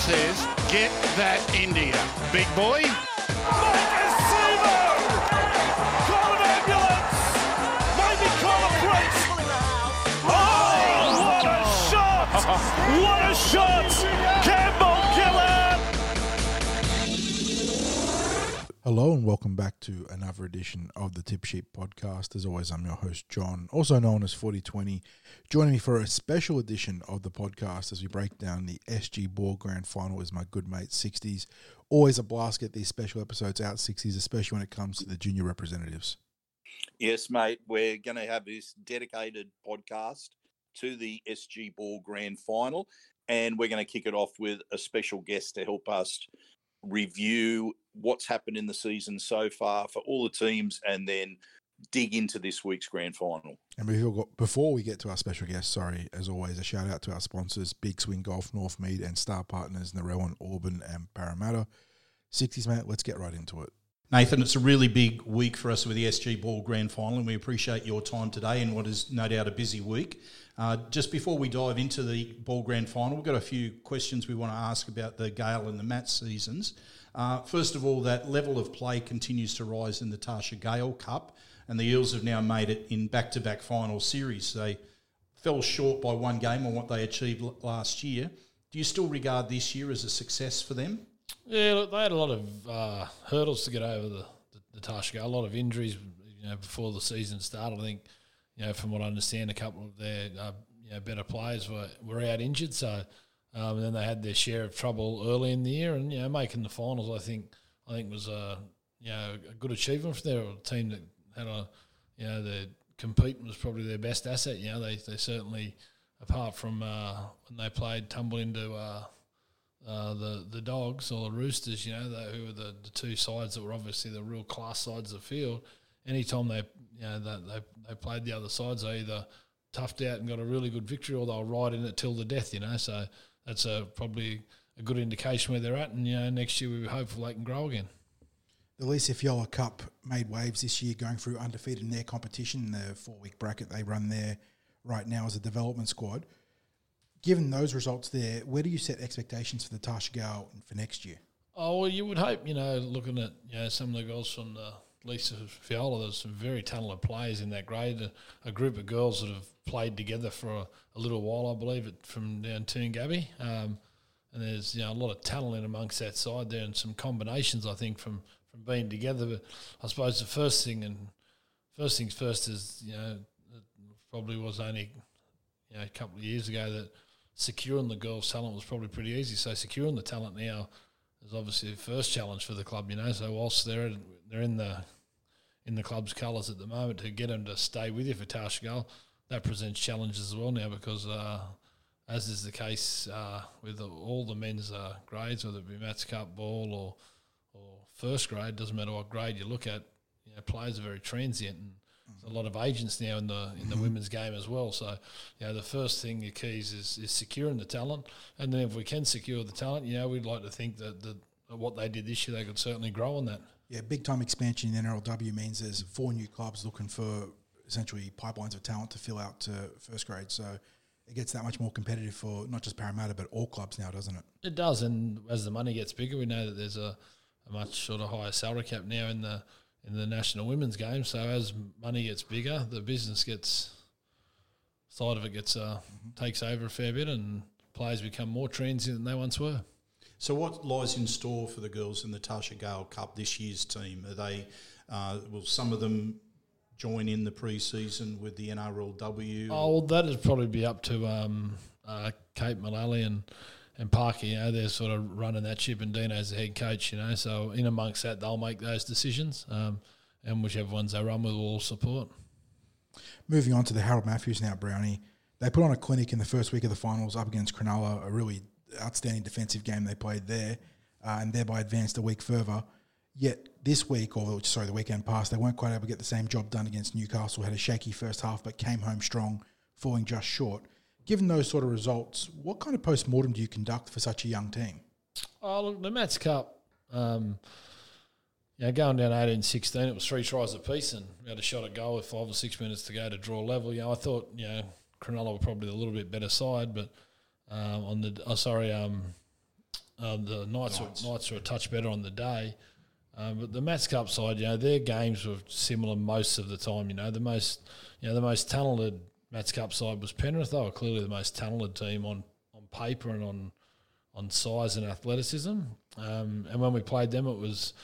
says, get that India. Big boy. Hello and welcome back to another edition of the Tip Sheet podcast. As always, I'm your host, John, also known as Forty20. Joining me for a special edition of the podcast as we break down the SG Ball Grand Final is my good mate, Sixties. Always a blast get these special episodes out, Sixties, especially when it comes to the junior representatives. Yes, mate. We're going to have this dedicated podcast to the SG Ball Grand Final, and we're going to kick it off with a special guest to help us review what's happened in the season so far for all the teams, and then dig into this week's Grand Final. And before before we get to our special guest, sorry, as always, a shout out to our sponsors, Big Swing Golf, Northmead, and star partners, Narellan, Auburn, and Parramatta. Sixties, mate, let's get right into it. Nathan, it's a really big week for us with the SG Ball Grand Final, and we appreciate your time today in what is no doubt a busy week. Uh, just before we dive into the Ball Grand Final, we've got a few questions we want to ask about the Gale and the Matt seasons. Uh, first of all, that level of play continues to rise in the Tarsha Gale Cup, and the Eels have now made it in back to back final series. They fell short by one game on what they achieved l- last year. Do you still regard this year as a success for them? Yeah, look, they had a lot of uh, hurdles to get over the, the, the Tarsha. A lot of injuries, you know, before the season started. I think, you know, from what I understand, a couple of their uh, you know better players were, were out injured. So, um, and then they had their share of trouble early in the year, and you know, making the finals, I think, I think was a you know a good achievement for their team that had a you know the compete was probably their best asset. You know, they they certainly apart from uh, when they played tumble into. Uh, uh, the the dogs or the roosters, you know, the, who were the, the two sides that were obviously the real class sides of the field. Anytime they, you know, they, they, they played the other sides, they either toughed out and got a really good victory, or they'll ride in it till the death, you know. So that's a probably a good indication where they're at, and you know, next year we're hopeful they can grow again. The Lisa Fiaola Cup made waves this year, going through undefeated in their competition. In the four week bracket they run there right now as a development squad. Given those results there, where do you set expectations for the Tarsha Gale for next year? Oh well, you would hope, you know, looking at you know some of the girls from the Lisa Fiaola, there's some very talented players in that grade. A, a group of girls that have played together for a, a little while, I believe, it from down Toongabbie. Um, and there's you know a lot of talent in amongst that side there, and some combinations I think from from being together. But I suppose the first thing and first things first is you know probably was only you know a couple of years ago that securing the girls' talent was probably pretty easy. So securing the talent now is obviously the first challenge for the club. You know, so whilst they're they're in the in the club's colours at the moment to get them to stay with you for Tarsha Gale, that presents challenges as well now because. Uh, as is the case uh, with all the men's uh, grades, whether it be Mats Cup ball or or first grade, doesn't matter what grade you look at. You know, players are very transient, and there's a lot of agents now in the in the women's game as well. So, you know, the first thing your keys is is securing the talent, and then if we can secure the talent, you know, we'd like to think that the what they did this year, they could certainly grow on that. Yeah, big time expansion in NRLW means there's four new clubs looking for essentially pipelines of talent to fill out to first grade. So it gets that much more competitive for not just Parramatta but all clubs now, doesn't it? It does, and as the money gets bigger, we know that there's a, a much sort of higher salary cap now in the in the national women's game. So as money gets bigger, the business gets side of it gets uh, takes over a fair bit, and players become more transient than they once were. So, what lies in store for the girls in the Tarsha Gale Cup this year's team? Are they uh, will some of them join in the pre-season with the NRLW? Oh, well, that'd probably be up to um, uh, Kate Mullally and and Parker. You know, they're sort of running that ship, and Dino's the head coach. You know, so in amongst that, they'll make those decisions, um, and whichever ones they run with, we'll support. Moving on to the Harold Matthews now, Brownie. They put on a clinic in the first week of the finals up against Cronulla, a really outstanding defensive game they played there, uh, and thereby advanced a week further. Yet this week, or sorry, the weekend past, they weren't quite able to get the same job done against Newcastle. Had a shaky first half, but came home strong, falling just short. Given those sort of results, what kind of post mortem do you conduct for such a young team? Oh, look, the Mats Cup, um, going down 18 16, it was three tries apiece, and we had a shot at goal with five or six minutes to go to draw level. You know, I thought, you know, Cronulla were probably a little bit better side, but um, on the, oh, sorry, um, Uh, the Knights, Knights. Were, Knights were a touch better on the day. Um, but the Mats Cup side, you know, their games were similar most of the time. You know, the most, you know, the most talented Mats Cup side was Penrith. They were clearly the most talented team on, on paper and on on size and athleticism. Um, and when we played them, it was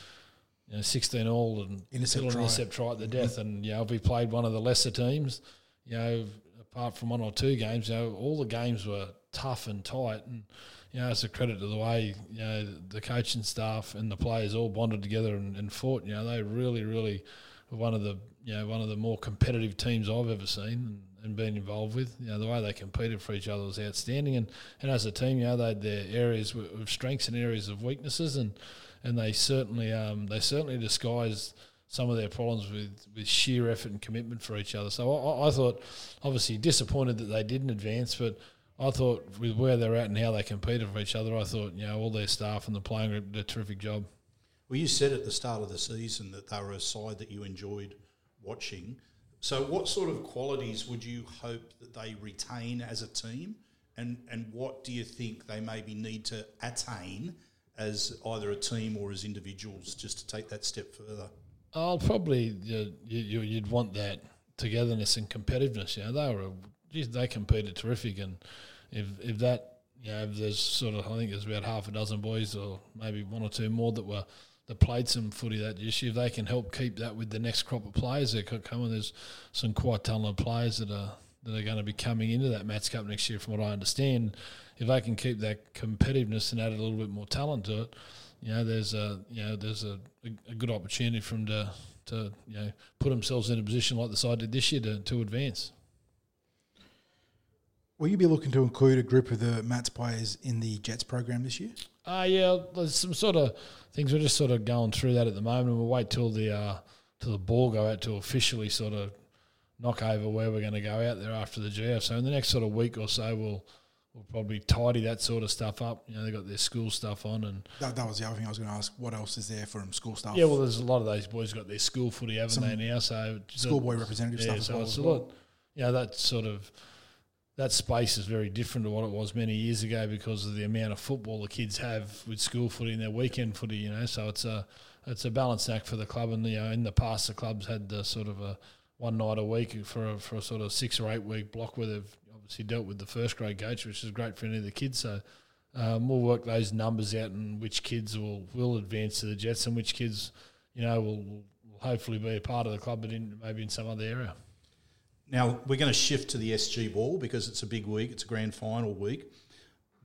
you know, 16 all and intercept try. intercept try at the death. Mm-hmm. And, you know, if we played one of the lesser teams, you know, apart from one or two games, you know, all the games were tough and tight. And, you know, it's a credit to the way, you know, the coaching staff and the players all bonded together and, and fought. You know, they really, really were one of the, you know, one of the more competitive teams I've ever seen and, and been involved with. You know, the way they competed for each other was outstanding. And, and as a team, you know, they had their areas of strengths and areas of weaknesses. And, and they certainly um, they certainly disguised some of their problems with, with sheer effort and commitment for each other. So I, I, thought, obviously, disappointed that they didn't advance, but I thought with where they're at and how they competed for each other, I thought you know all their staff and the playing group did a terrific job. Well, you said at the start of the season that they were a side that you enjoyed watching. So, what sort of qualities would you hope that they retain as a team, and and what do you think they maybe need to attain as either a team or as individuals just to take that step further? I'll probably you, you, you'd want that togetherness and competitiveness. You know, they were geez, they competed terrific, and if if that you know, there's sort of I think there's about half a dozen boys or maybe one or two more that were that played some footy that year. If they can help keep that with the next crop of players that could come, and there's some quite talented players that are that are going to be coming into that Mats Cup next year, from what I understand if they can keep that competitiveness and add a little bit more talent to it, you know, there's a you know there's a, a, a good opportunity for them to to you know put themselves in a position like the side did this year to, to advance. Will you be looking to include a group of the Mats players in the Jets program this year? Uh, yeah, there's some sort of things. We're just sort of going through that at the moment, and we'll wait till the uh, till the ball go out to officially sort of knock over where we're going to go out there after the GF. So in the next sort of week or so, we'll we'll probably tidy that sort of stuff up. You know, they got their school stuff on, and that, that was the other thing I was going to ask. What else is there for them? School stuff? Yeah, well, there's a lot of those boys got their school footy, haven't Some they now? So schoolboy representative yeah, stuff. So well it's a lot. Well. You know, that sort of that space is very different to what it was many years ago because of the amount of football the kids have with school footy and their weekend footy. You know, so it's a it's a balanced act for the club. And you know, in the past, the clubs had the sort of a one night a week for a, for a sort of six or eight week block where they've obviously dealt with the first grade coach, which is great for any of the kids. So um, we'll work those numbers out and which kids will, will advance to the Jets and which kids, you know, will, will hopefully be a part of the club, but in maybe in some other area. Now we're going to shift to the SG Ball because it's a big week. It's a grand final week.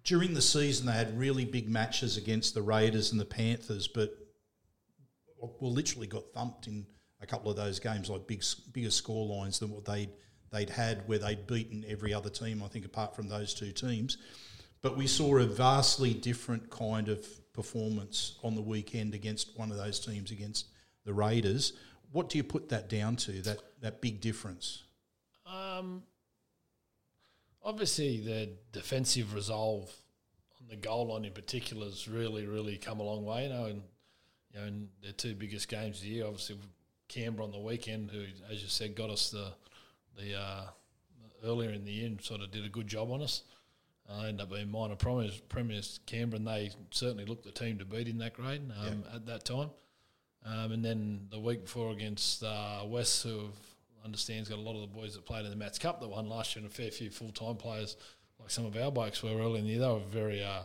During the season, they had really big matches against the Raiders and the Panthers, but we literally got thumped in a couple of those games, like big, bigger score lines than what they'd they'd had where they'd beaten every other team, I think, apart from those two teams. But we saw a vastly different kind of performance on the weekend against one of those teams, against the Raiders. What do you put that down to, that, that big difference? Um, obviously, the defensive resolve on the goal line in particular has really, really come a long way. You know, and you know, in their two biggest games of the year, obviously Canberra on the weekend, who, as you said, got us the the uh, earlier in the year sort of did a good job on us. Uh, ended up being minor premiers, premiers Canberra, and they certainly looked the team to beat in that grade um, at that time. Um, and then the week before against uh, West, who understands got a lot of the boys that played in the Mats Cup that won last year, and a fair few full time players like some of our blokes were early in the year. They were very uh,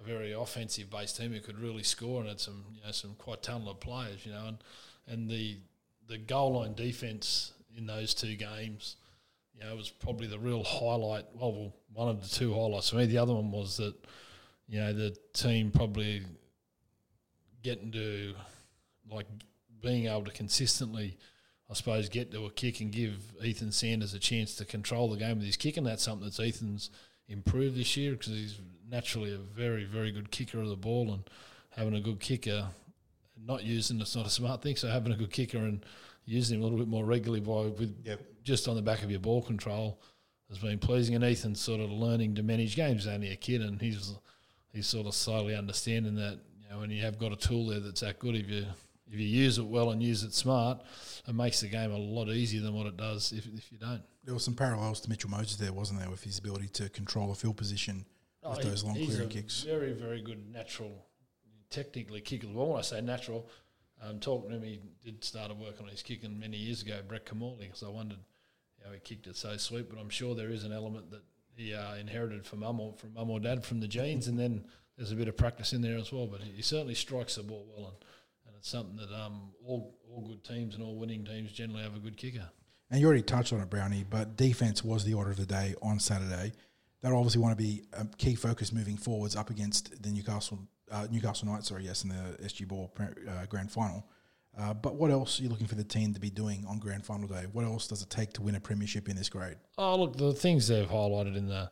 a very offensive based team who could really score and had some you know some quite talented players, you know, and and the the goal line defense in those two games, you know, was probably the real highlight. Well, one of the two highlights for me. The other one was that, you know, the team probably getting to like being able to consistently, I suppose, get to a kick and give Ethan Sanders a chance to control the game with his kick, and that's something that's Ethan's improved this year because he's naturally a very, very good kicker of the ball and having a good kicker, not using it's not a smart thing. So having a good kicker and using him a little bit more regularly by with yep. just on the back of your ball control has been pleasing. And Ethan's sort of learning to manage games. He's only a kid, and he's he's sort of slowly understanding that you know when you have got a tool there that's that good, if you if you use it well and use it smart, it makes the game a lot easier than what it does if, if you don't. There were some parallels to Mitchell Moses there, wasn't there, with his ability to control a field position with he- those long clearing kicks. Very, very good natural, technically kick of the ball. When I say natural, um, talking to him, he did start to work on his kicking many years ago, Brett Kimmorley, because I wondered how he kicked it so sweet. But I'm sure there is an element that he uh, inherited from mum or from mum or dad from the genes, and then there's a bit of practice in there as well. But he, certainly strikes the ball well, and it's something that um, all all good teams and all winning teams generally have a good kicker. And you already touched on it, Brownie, but defense was the order of the day on Saturday. That obviously want to be a key focus moving forwards up against the Newcastle uh, Newcastle Knights, sorry, yes, in the SG Ball uh, Grand Final. Uh, but what else are you looking for the team to be doing on Grand Final day? What else does it take to win a premiership in this grade? Oh, look, the things they've highlighted in the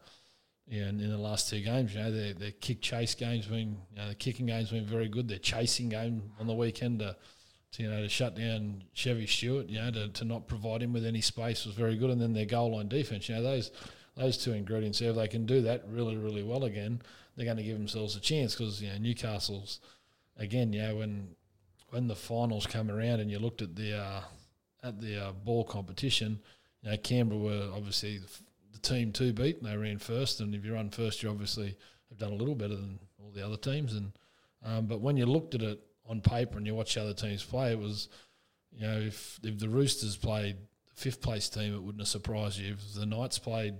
yeah, in, the last two games, you know, their, their kick chase games been, you know, the kicking games been very good. Their chasing game on the weekend to, to you know to shut down Chevy Stewart, you know, to, to not provide him with any space was very good. And then their goal line defense, you know, those those two ingredients, if they can do that really really well again, they're going to give themselves a chance because you know Newcastle's again, you know, when when the finals come around and you looked at the uh, at the uh, ball competition, you know, Canberra were obviously the, team to beat. And they ran first, and if you run first, you obviously have done a little better than all the other teams. And um, but when you looked at it on paper and you watched other teams play, it was, you know, if if the Roosters played the fifth place team, it wouldn't have surprised you. If the Knights played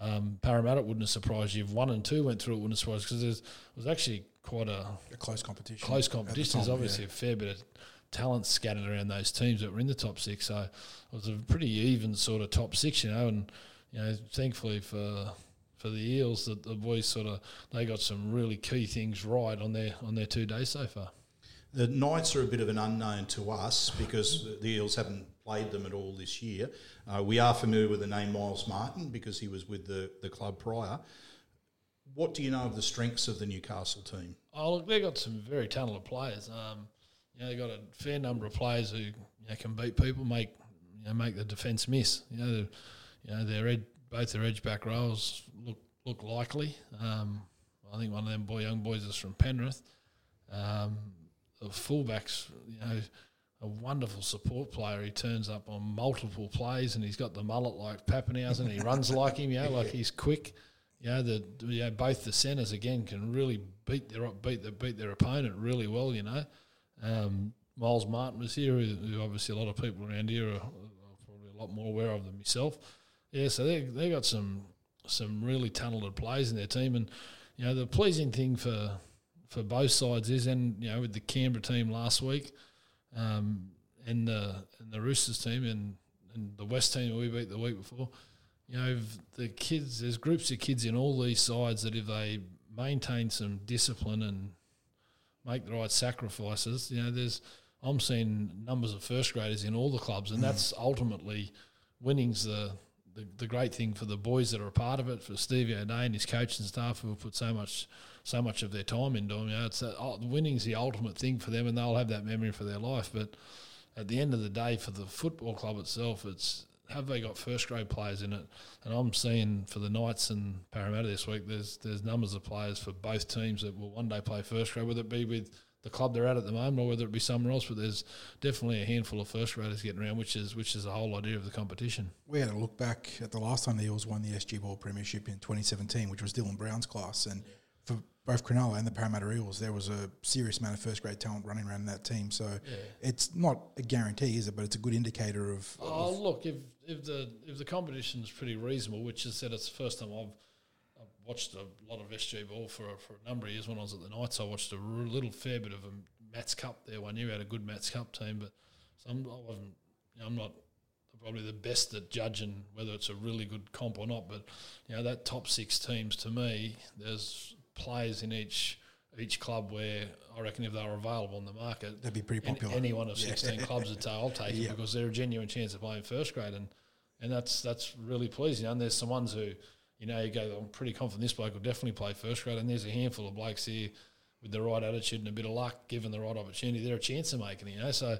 um, Parramatta, it wouldn't have surprised you. If one and two went through, it wouldn't have surprised because it was actually quite a A close competition. close at the competition. There's obviously yeah. a fair bit of talent scattered around those teams that were in the top six. So it was a pretty even sort of top six, you know. And you know, thankfully for for the Eels, that the boys sort of they got some really key things right on their on their two days so far. The Knights are a bit of an unknown to us because the Eels haven't played them at all this year. Uh, we are familiar with the name Miles Martin because he was with the, the club prior. What do you know of the strengths of the Newcastle team? Oh, look, they've got some very talented players. Um, you know, they got a fair number of players who you know, can beat people, make you know, make the defence miss. You know, you know, their ed, both their edge back rows look look likely. Um, I think one of them boy young boys is from Penrith. Um, the fullbacks, you know, a wonderful support player. He turns up on multiple plays, and he's got the mullet like Papenhuyzen. He runs like him, you know, like he's quick. You know, the you know, both the centres again can really beat their beat the, beat their opponent really well. You know, um, Miles Martin was here, who, who obviously a lot of people around here are, are probably a lot more aware of than myself. Yeah, so they they got some some really talented players in their team, and you know the pleasing thing for for both sides is, and you know with the Canberra team last week, um, and the and the Roosters team and and the West team that we beat the week before, you know the kids there's groups of kids in all these sides that if they maintain some discipline and make the right sacrifices, you know there's I'm seeing numbers of first graders in all the clubs, and that's ultimately winning's the, the the great thing for the boys that are a part of it, for Stevie O'Day and his coach and staff who have put so much so much of their time into them. You know, it's that, oh, winning's the ultimate thing for them, and they'll have that memory for their life. But at the end of the day, for the football club itself, it's have they got first grade players in it? And I'm seeing for the Knights and Parramatta this week, there's there's numbers of players for both teams that will one day play first grade, whether it be with the club they're at at the moment or whether it be somewhere else. But there's definitely a handful of first graders getting around, which is which is the whole idea of the competition. We had a look back at the last time the Eels won the SG Ball Premiership in 2017, which was Dylan Brown's class. And for both Cronulla and the Parramatta Eels, there was a serious amount of first grade talent running around that team. So it's not a guarantee, is it? But it's a good indicator of. Oh, look, if if the if the competition's pretty reasonable, which is that it's the first time I've watched a lot of SG ball for a, for a number of years. When I was at the Knights, I watched a r- little fair bit of a Mats Cup there one year. We had a good Mats Cup team, but so I'm, wasn't. You know, I'm not probably the best at judging whether it's a really good comp or not. But you know, that top six teams to me, there's players in each each club where I reckon if they were available on the market, That'd be pretty popular. Any one of Yeah. 16 clubs would say, I'll take Yeah. it because they're a genuine chance of playing first grade. And, and that's that's really pleasing. And there's some ones who, you know, you go, I'm pretty confident this bloke will definitely play first grade. And there's a handful of blokes here with the right attitude and a bit of luck, given the right opportunity, they're a chance of making it, you know. So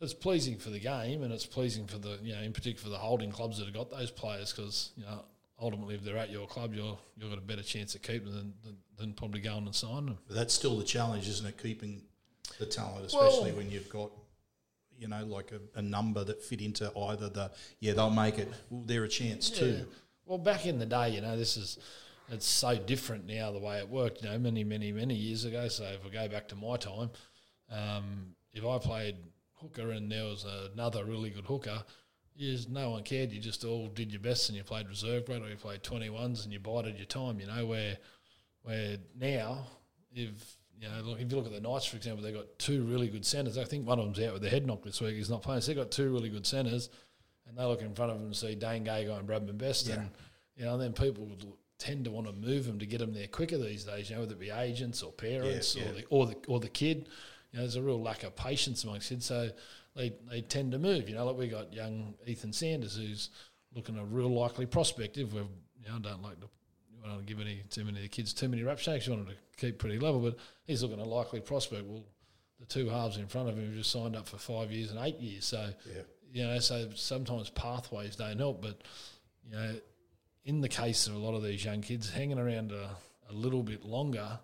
it's pleasing for the game and it's pleasing for the, you know, in particular for the holding clubs that have got those players because, you know, ultimately if they're at your club, you're, you've got a better chance of keeping them than, than, probably going and signing them. But that's still the challenge, isn't it? Keeping the talent, especially Well- when you've got, you know, like a, a number that fit into either the, yeah, they'll make it, well, they're a chance too. Well, back in the day, you know, this is it's so different now the way it worked. You know, many, many, many years ago. So if I go back to my time, um, if I played hooker and there was another really good hooker, yes, no one cared. You just all did your best and you played reserve grade or you played twenty ones and you bided your time. You know where where now if you know look, if you look at the Knights for example, they've got two really good centres. I think one of them's out with the head knock this week. He's not playing. So they've got two really good centres, and they look in front of them and see Dane Gagai and Bradman Best, and you know and then people would tend to want to move them to get them there quicker these days. You know whether it be agents or parents Yeah, or the or the or the kid. You know, there's a real lack of patience amongst kids, so they they tend to move. You know, like we got young Ethan Sanders, who's looking a real likely prospect. If we've, you know, I don't like to, I don't give any too many of the kids too many rap shakes. You want them to keep pretty level, but he's looking a likely prospect. Well, the two halves in front of him have just signed up for five years and eight years, so Yeah. You know, so sometimes pathways don't help. But you know, in the case of a lot of these young kids, hanging around a, a little bit longer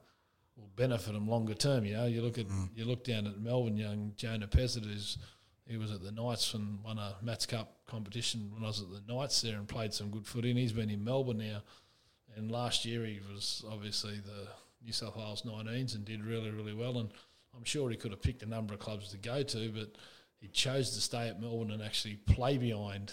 will benefit them longer term. You know, you look at mm. you look down at Melbourne, young Jonah Pezet, who's he was at the Knights and won a Mats Cup competition when I was at the Knights there and played some good footy. And he's been in Melbourne now. And last year he was obviously the New South Wales 19s and did really, really well. And I'm sure he could have picked a number of clubs to go to, but he chose to stay at Melbourne and actually play behind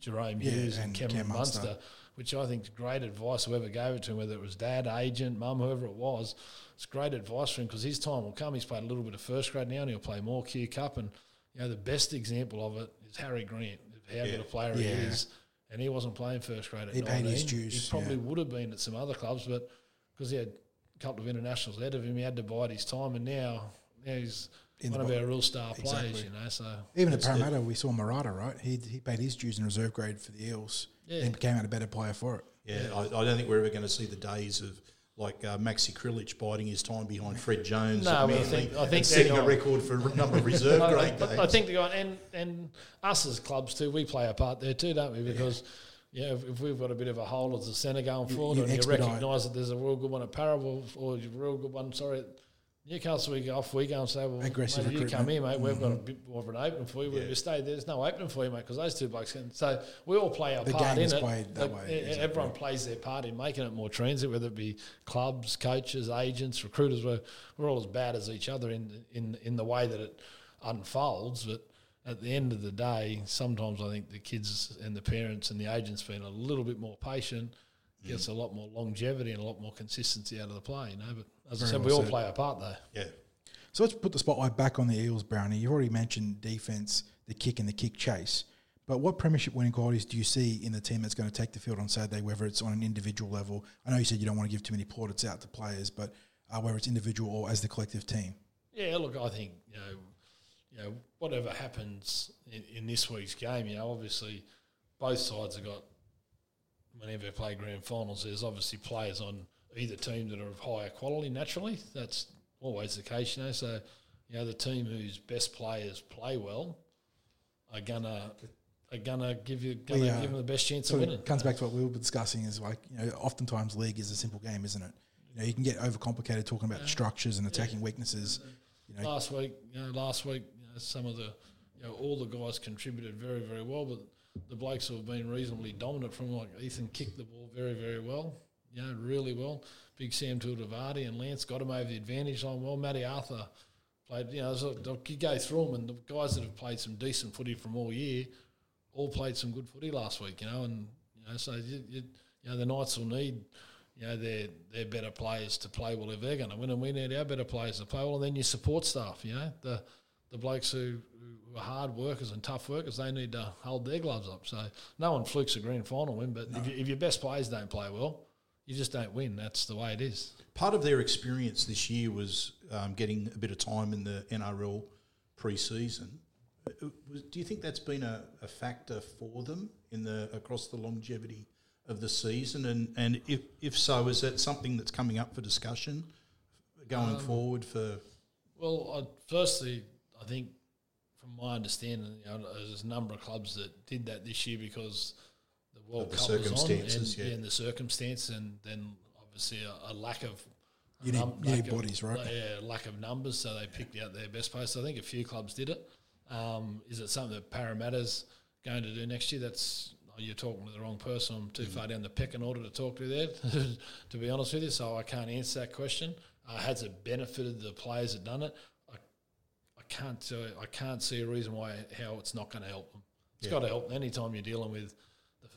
Jahrome Yeah, Hughes and, and Cameron Cam Munster, Munster. which I think is great advice. Whoever gave it to him, whether it was dad, agent, mum, whoever it was, it's great advice for him because his time will come. He's played a little bit of first grade now, and he'll play more Q Cup. And you know the best example of it is Harry Grant, how good a player he is. And he wasn't playing first grade at He paid his dues, He probably yeah. would have been at some other clubs, but because he had a couple of internationals ahead of him, he had to bide his time. And now, now he's one the of bo- our real star players, you know. So Even at Parramatta, we saw Murata, right? He he paid his dues in reserve grade for the Eels. Yeah. and became out a better player for it. Yeah, I, I don't think we're ever going to see the days of like uh, Maxi Krilich biding his time behind Fred Jones. No, at but I think- I and think setting they're a record for a number of reserve I, grade I, I games. think they're going, and and us as clubs too, we play a part there too, don't we? Because yeah, if, if we've got a bit of a hole as a centre going forward, you and you recognise that there's a real good one at Parable or a real good one, sorry. Newcastle, we go off, we go and say, well, Aggressive mate, you come here, mate. We've got a mm-hmm. bit more of an opening for you. We you stay, there's no opening for you, mate, because those two blokes can. So we all play our The part game in is it. played that Like, way, exactly. Everyone plays their part in making it more transit, whether it be clubs, coaches, agents, recruiters. We're, we're all as bad as each other in in in the way that it unfolds. But at the end of the day, sometimes I think the kids and the parents and the agents being a little bit more patient mm. gets a lot more longevity and a lot more consistency out of the play. You know, but as I said, well we all said. play our part though. yeah, So let's put the spotlight back on the Eels, Brownie. You've already mentioned defense, the kick, and the kick chase. But what premiership winning qualities do you see in the team that's going to take the field on Saturday, whether it's on an individual level? I know you said you don't want to give too many plaudits out to players, but uh, whether it's individual or as the collective team. Yeah, look, I think you know, you know, whatever happens in, in this week's game, you know, obviously both sides have got. Whenever they play grand finals, there's obviously players on either team that are of higher quality. Naturally, that's always the case, you know. So, you know, the team whose best players play well are gonna are gonna give you gonna We, uh, give them the best chance of winning. it comes back to what we were discussing is like, you know, oftentimes league is a simple game, isn't it? You know, you can get overcomplicated talking about structures and attacking weaknesses. You know, last week, you know, last week, you know, some of the, you know, all the guys contributed very, very well, but the blokes who have been reasonably dominant from like Ethan kicked the ball very, very well, you know, really well. Big Sam Tuiltivati and Lance got him over the advantage line well. Matty Arthur played, you know, so you go through them and the guys that have played some decent footy from all year all played some good footy last week, you know, and, you know, so, you, you, you know, the Knights will need you know, their their better players to play well if they're going to win, and we need our better players to play well. And then your support staff, you know, the the blokes who, who are hard workers and tough workers, they need to hold their gloves up. So no one flukes a grand final win, but if, you, if your best players don't play well, you just don't win. That's the way it is. part of their experience this year was um, getting a bit of time in the NRL pre-season. Do you think that's been a, a factor for them in the across the longevity of the season? And and if if so, is that something that's coming up for discussion going forward for? Well, I, firstly, I think from my understanding, you know, there's a number of clubs that did that this year because the World the Cup was on and, circumstances, yeah. and the circumstance, and then obviously a, a lack of You need- you need of- bodies, right? Yeah, lack of numbers, so they picked out their best players. So I think a few clubs did it. Um, is it something that Parramatta's going to do next year? That's you're talking to the wrong person. I'm too far down the pecking order to talk to there, to be honest with you. So I can't answer that question. Uh, has it benefited the players that done it? I, I can't. see I can't see a reason why how it's not going to help them. It's got to help. Anytime you're dealing with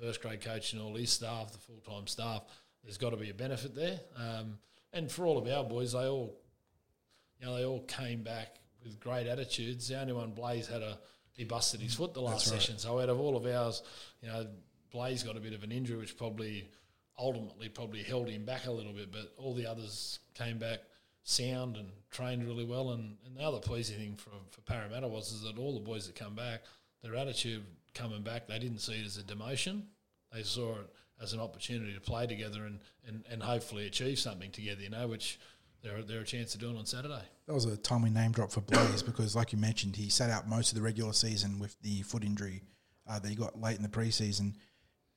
first grade coach and all his staff, the full time staff, there's got to be a benefit there. Um, and for all of our boys, they all, you know, they all came back with great attitudes. The only one Blaize had a he busted his foot the last session. So out of all of ours, you know, Blaize got a bit of an injury, which probably ultimately probably held him back a little bit. But all the others came back sound and trained really well. And, and the other pleasing thing for, for Parramatta was is that all the boys that come back, their attitude coming back, they didn't see it as a demotion. They saw it as an opportunity to play together and, and, and hopefully achieve something together, you know, which they're, they're a chance of doing on Saturday. That was a timely name drop for Blaize because, like you mentioned, he sat out most of the regular season with the foot injury uh, that he got late in the preseason.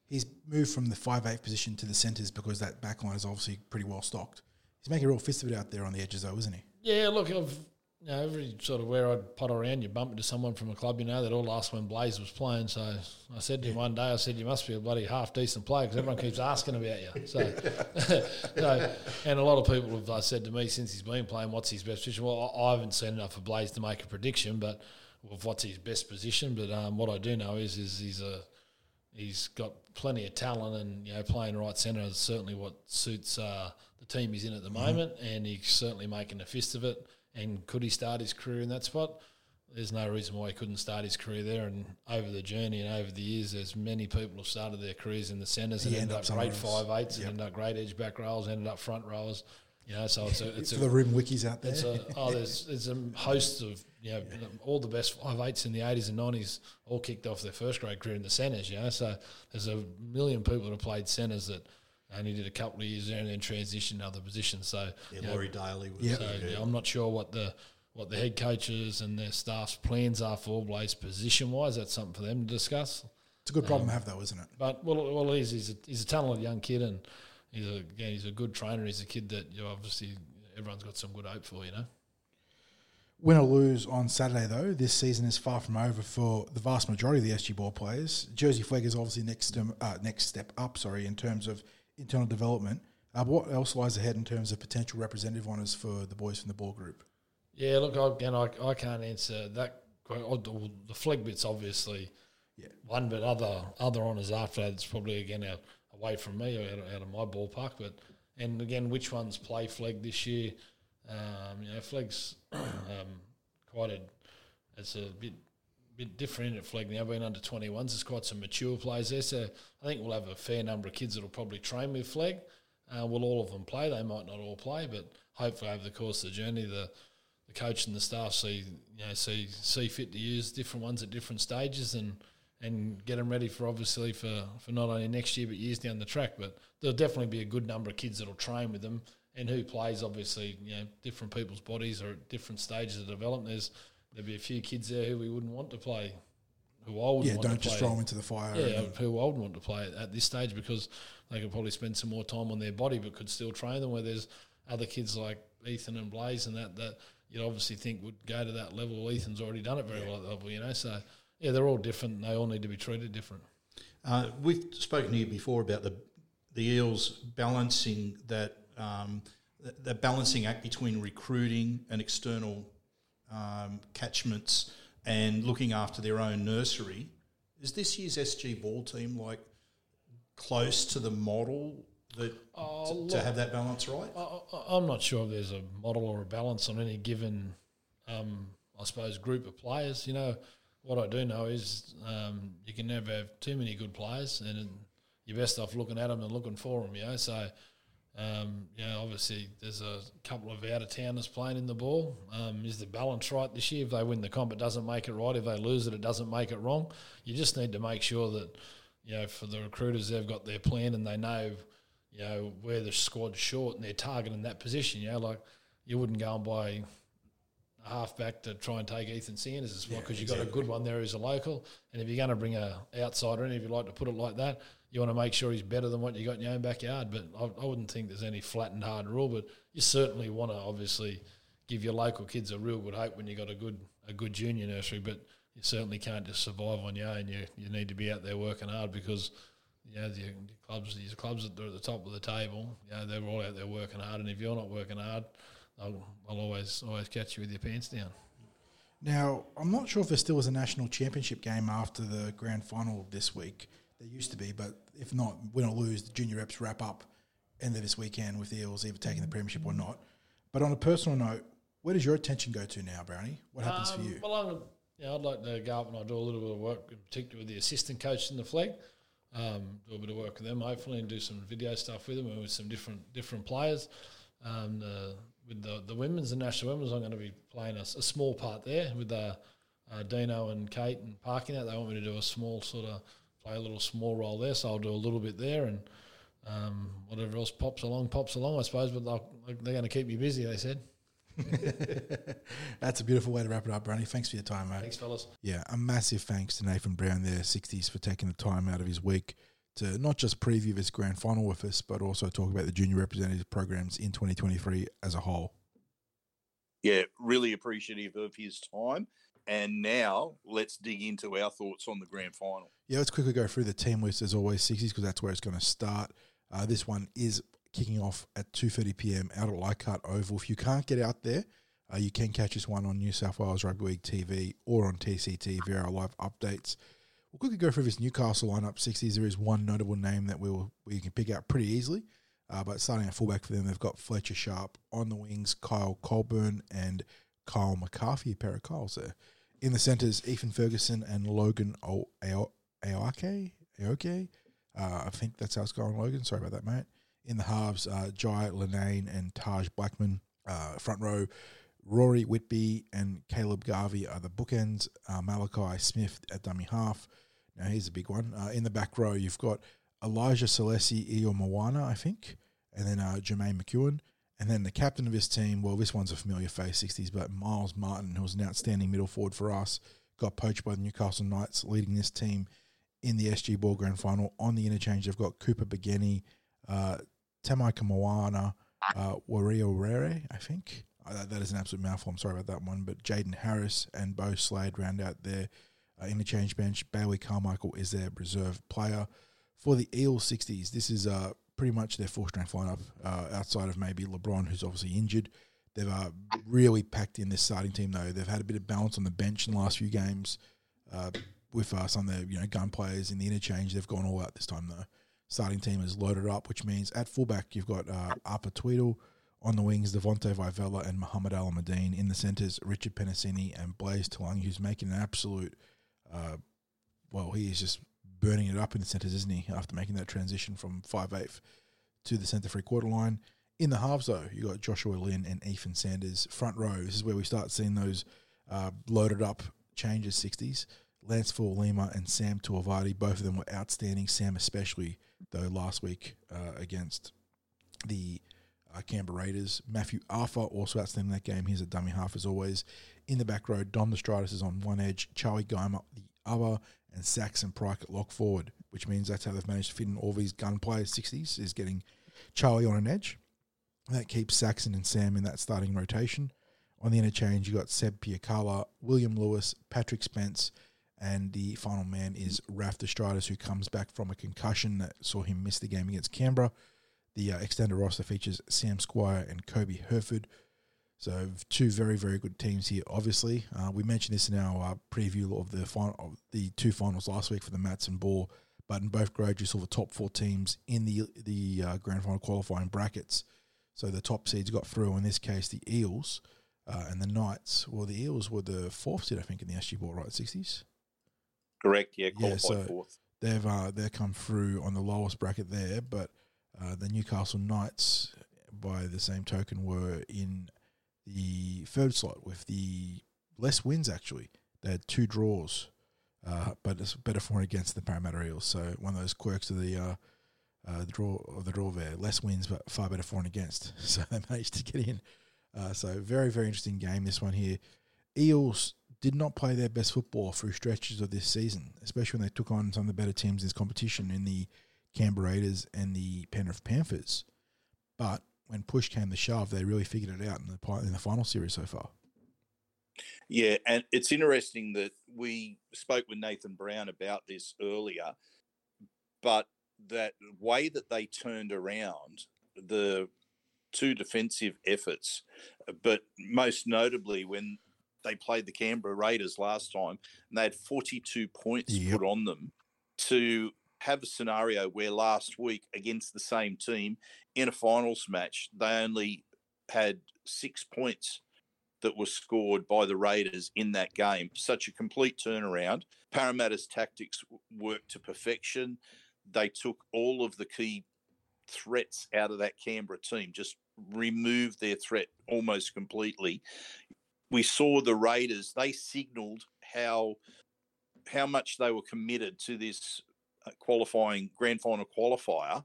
He's moved from the five eight position to the centres because that back line is obviously pretty well stocked. He's making a real fist of it out there on the edges, though, isn't he? Yeah, look, I've, you know, every sort of where I'd pot around, you bump into someone from a club, you know, that all asked when Blaize was playing. So I said to him one day, I said, you must be a bloody half decent player because everyone keeps asking about you. So, so, and a lot of people have uh, said to me since he's been playing, what's his best position? Well, I I haven't seen enough of Blaize to make a prediction, but of what's his best position. But um, what I do know is, is he's a he's got plenty of talent, and you know, playing right centre is certainly what suits uh, the team he's in at the moment, and he's certainly making a fist of it. And could he start his career in that spot? There's no reason why he couldn't start his career there. And over the journey and over the years, there's many people who've started their careers in the centres and ended ended up up great five eights, Yep. and ended up great edge back rows, ended up front rowers. You know, so it's a it's For a the Ruben Wikis out there. it's a, oh, there's there's a host of you know all the best five eights in the eighties and nineties all kicked off their first grade career in the centres. You know, so there's a million people that have played centres that only did a couple of years there and then transitioned to other positions. So Yeah, you know, Laurie Daley was. Yeah. so yeah, I'm not sure what the what the head coaches and their staff's plans are for Blaize position wise. That's something for them to discuss. it's a good problem to have, though, isn't it? But well, well, he's he's a, he's a talented young kid, and he's a again, he's a good trainer. He's a kid that you know, obviously everyone's got some good hope for. You know. Win or lose on Saturday, though, this season is far from over for the vast majority of the SG ball players. Jersey Flegg is obviously next um, uh, next step up, sorry, in terms of internal development. Uh, what else lies ahead in terms of potential representative honours for the boys from the ball group? Yeah, look, I, again, I, I can't answer that. The Flegg bit's obviously Yeah. one, but other other honours after that, it's probably again out, away from me, out of, out of my ballpark. But and again, which ones play Flegg this year? Um, you know, Flegg's um, quite a it's a bit bit different at Flegg now. Being under twenty ones, there's quite some mature players there. So I think we'll have a fair number of kids that'll probably train with Flegg. Uh, will all of them play? They might not all play, but hopefully over the course of the journey, the the coach and the staff see you know see see fit to use different ones at different stages and and get them ready for obviously for, for not only next year but years down the track. But there'll definitely be a good number of kids that'll train with them and who plays. Obviously, you know, different people's bodies are at different stages of development. There's there'll be a few kids there who we wouldn't want to play, who I wouldn't Yeah, want don't just throw them into the fire. Yeah, and- who I wouldn't want to play at, at this stage because they could probably spend some more time on their body, but could still train them. Where there's other kids like Ethan and Blaize and that that you'd obviously think would go to that level. Ethan's already done it very well at that level, you know. So yeah, they're all different. and They all need to be treated different. Uh, we've spoken here before about the the Eels balancing that um, the, the balancing act between recruiting and external um, catchments and looking after their own nursery. Is this year's SG ball team like close to the model that Oh, to, to have that balance right? I, I'm not sure if there's a model or a balance on any given, um, I suppose, group of players. You know, what I do know is um, you can never have too many good players, and you're best off looking at them and looking for them. You know, so um, you know, obviously there's a couple of out of towners playing in the ball. Um, is the balance right this year? If they win the comp, it doesn't make it right. If they lose it, it doesn't make it wrong. You just need to make sure that you know for the recruiters they've got their plan and they know you know where the squad's short and they're targeting that position. You know, like you wouldn't go and buy a halfback to try and take Ethan Sanders as well because you've got a good one there who's a local. And if you're going to bring a outsider in, if you like to put it like that, you want to make sure he's better than what you got in your own backyard. But I, I wouldn't think there's any flat and hard rule. But you certainly want to obviously give your local kids a real good hope when you got a good a good junior nursery. But you certainly can't just survive on your own. You you need to be out there working hard because you know the, clubs these clubs that are at the top of the table, you know, they're all out there working hard, and if you're not working hard, they'll, they'll always always catch you with your pants down. Now, I'm not sure if there still is a national championship game after the grand final this week. There used to be, but if not, win or lose, the junior reps wrap up end of this weekend with the Eels either taking the premiership or not. But on a personal note, where does your attention go to now, Brownie? What happens for Um, you? Well, I'm, you know, I'd like to go up and I do a little bit of work, in particular with the assistant coach in the Flegg. Um, do a bit of work with them, hopefully, and do some video stuff with them and with some different different players. Um, uh, with the the women's, the national women's, I'm going to be playing a small part there with uh, uh, Dino and Kate and parking out. They want me to do a small sort of play a little small role there, so I'll do a little bit there and. Um, whatever else pops along, pops along, I suppose. But they'll, they're going to keep you busy. They said. That's a beautiful way to wrap it up, Brownie. Thanks for your time, mate. Thanks, fellas. Yeah, a massive thanks to Nathan Brown there, Sixties, for taking the time out of his week to not just preview this grand final with us, but also talk about the junior representative programs in 2023 as a whole. Yeah, really appreciative of his time. And now let's dig into our thoughts on the grand final. Yeah, let's quickly go through the team list as always, Sixties, because that's where it's going to start. Uh, this one is kicking off at 2.30 p.m. out at Leichhardt Oval. If you can't get out there, uh, you can catch this one on New South Wales Rugby League TV or on TCT via our live updates. We'll quickly go through this Newcastle lineup Sixties. There is one notable name that we'll, we can pick out pretty easily. Uh, but starting at fullback for them, they've got Fletcher Sharp on the wings, Kyle Colburn, and Kyle McCarthy, a pair of Kyles there. In the centres, Ethan Ferguson and Logan o- Ao- Aoke. Uh, I think that's how it's going, Logan. Sorry about that, mate. In the halves, uh, Jai Linane and Taj Blackman. Uh, front row, Rory Whitby and Caleb Garvey are the bookends. Uh, Malachi Smith at dummy half. Now, here's a big one. Uh, in the back row, you've got Elijah Celesi Iyo Moana, I think, and then uh, Jermaine McEwen. And then the captain of his team, well, this one's a familiar face, Sixties, but Miles Martin, who was an outstanding middle forward for us, got poached by the Newcastle Knights, leading this team in the SG Ball Grand Final. On the interchange, they've got Cooper Begeni, uh, Tamaika Moana, uh, Wario Rere, I think. Uh, that, that is an absolute mouthful. I'm sorry about that one. But Jaden Harris and Bo Slade round out their uh, interchange bench. Bailey Carmichael is their reserve player. For the Eel Sixties, this is uh, pretty much their full strength lineup, uh, outside of maybe LeBron, who's obviously injured. They've uh, really packed in this starting team, though. They've had a bit of balance on the bench in the last few games uh, with some of their you know gun players in the interchange. They've gone all out this time, though. Starting team is loaded up, which means at fullback you've got uh, Arpa Tweedle. On the wings, Devontae Vivella and Muhammad Alamadine. In the centres, Richard Penasini and Blaize Talagi, who's making an absolute, uh, well, he is just burning it up in the centres, isn't he, after making that transition from 5'8 to the centre free quarter line. In the halves, though, you got Joshua Lynn and Ethan Sanders. Front row, this is where we start seeing those uh, loaded up changes, Sixties. Lance Full Lima and Sam Tuavati, both of them were outstanding. Sam, especially, though, last week uh, against the uh, Canberra Raiders. Matthew Arthur, also outstanding that game. He's a dummy half, as always. In the back row, Don Destratus is on one edge, Charlie Geimer the other, and Saxon Pryke at lock forward, which means that's how they've managed to fit in all these gun players, Sixties, is getting Charlie on an edge. That keeps Saxon and Sam in that starting rotation. On the interchange, you've got Seb Piacala, William Lewis, Patrick Spence, and the final man is Raf Destratus, who comes back from a concussion that saw him miss the game against Canberra. The uh, extended roster features Sam Squire and Kobe Herford. So two very very good teams here. Obviously, uh, we mentioned this in our uh, preview of the final, of the two finals last week for the Mats and Ball. But in both grades, you saw the top four teams in the the uh, grand final qualifying brackets. So the top seeds got through. In this case, the Eels uh, and the Knights. Well, the Eels were the fourth seed, I think, in the SG Ball, right? Sixties. Correct. Yeah, Yeah, so- fourth. they've uh, they come through on the lowest bracket there, but uh, the Newcastle Knights, by the same token, were in the third slot with the less wins. Actually, they had two draws, uh, but it's better for and against the Parramatta Eels. So one of those quirks of the uh, uh, the draw of the draw there, less wins but far better for and against. So they managed to get in. Uh, so very very interesting game this one here. Eels did not play their best football through stretches of this season, especially when they took on some of the better teams in this competition in the Canberra Raiders and the Penrith Panthers. But when push came to shove, they really figured it out in the in the final series so far. Yeah, and it's interesting that we spoke with Nathan Brown about this earlier, but that way that they turned around the two defensive efforts, but most notably when they played the Canberra Raiders last time and they had 42 points Yep. put on them to have a scenario where last week against the same team in a finals match, they only had six points that were scored by the Raiders in that game. Such a complete turnaround. Parramatta's tactics worked to perfection. They took all of the key threats out of that Canberra team, just removed their threat almost completely. We saw the Raiders, they signaled how how much they were committed to this uh, qualifying grand final qualifier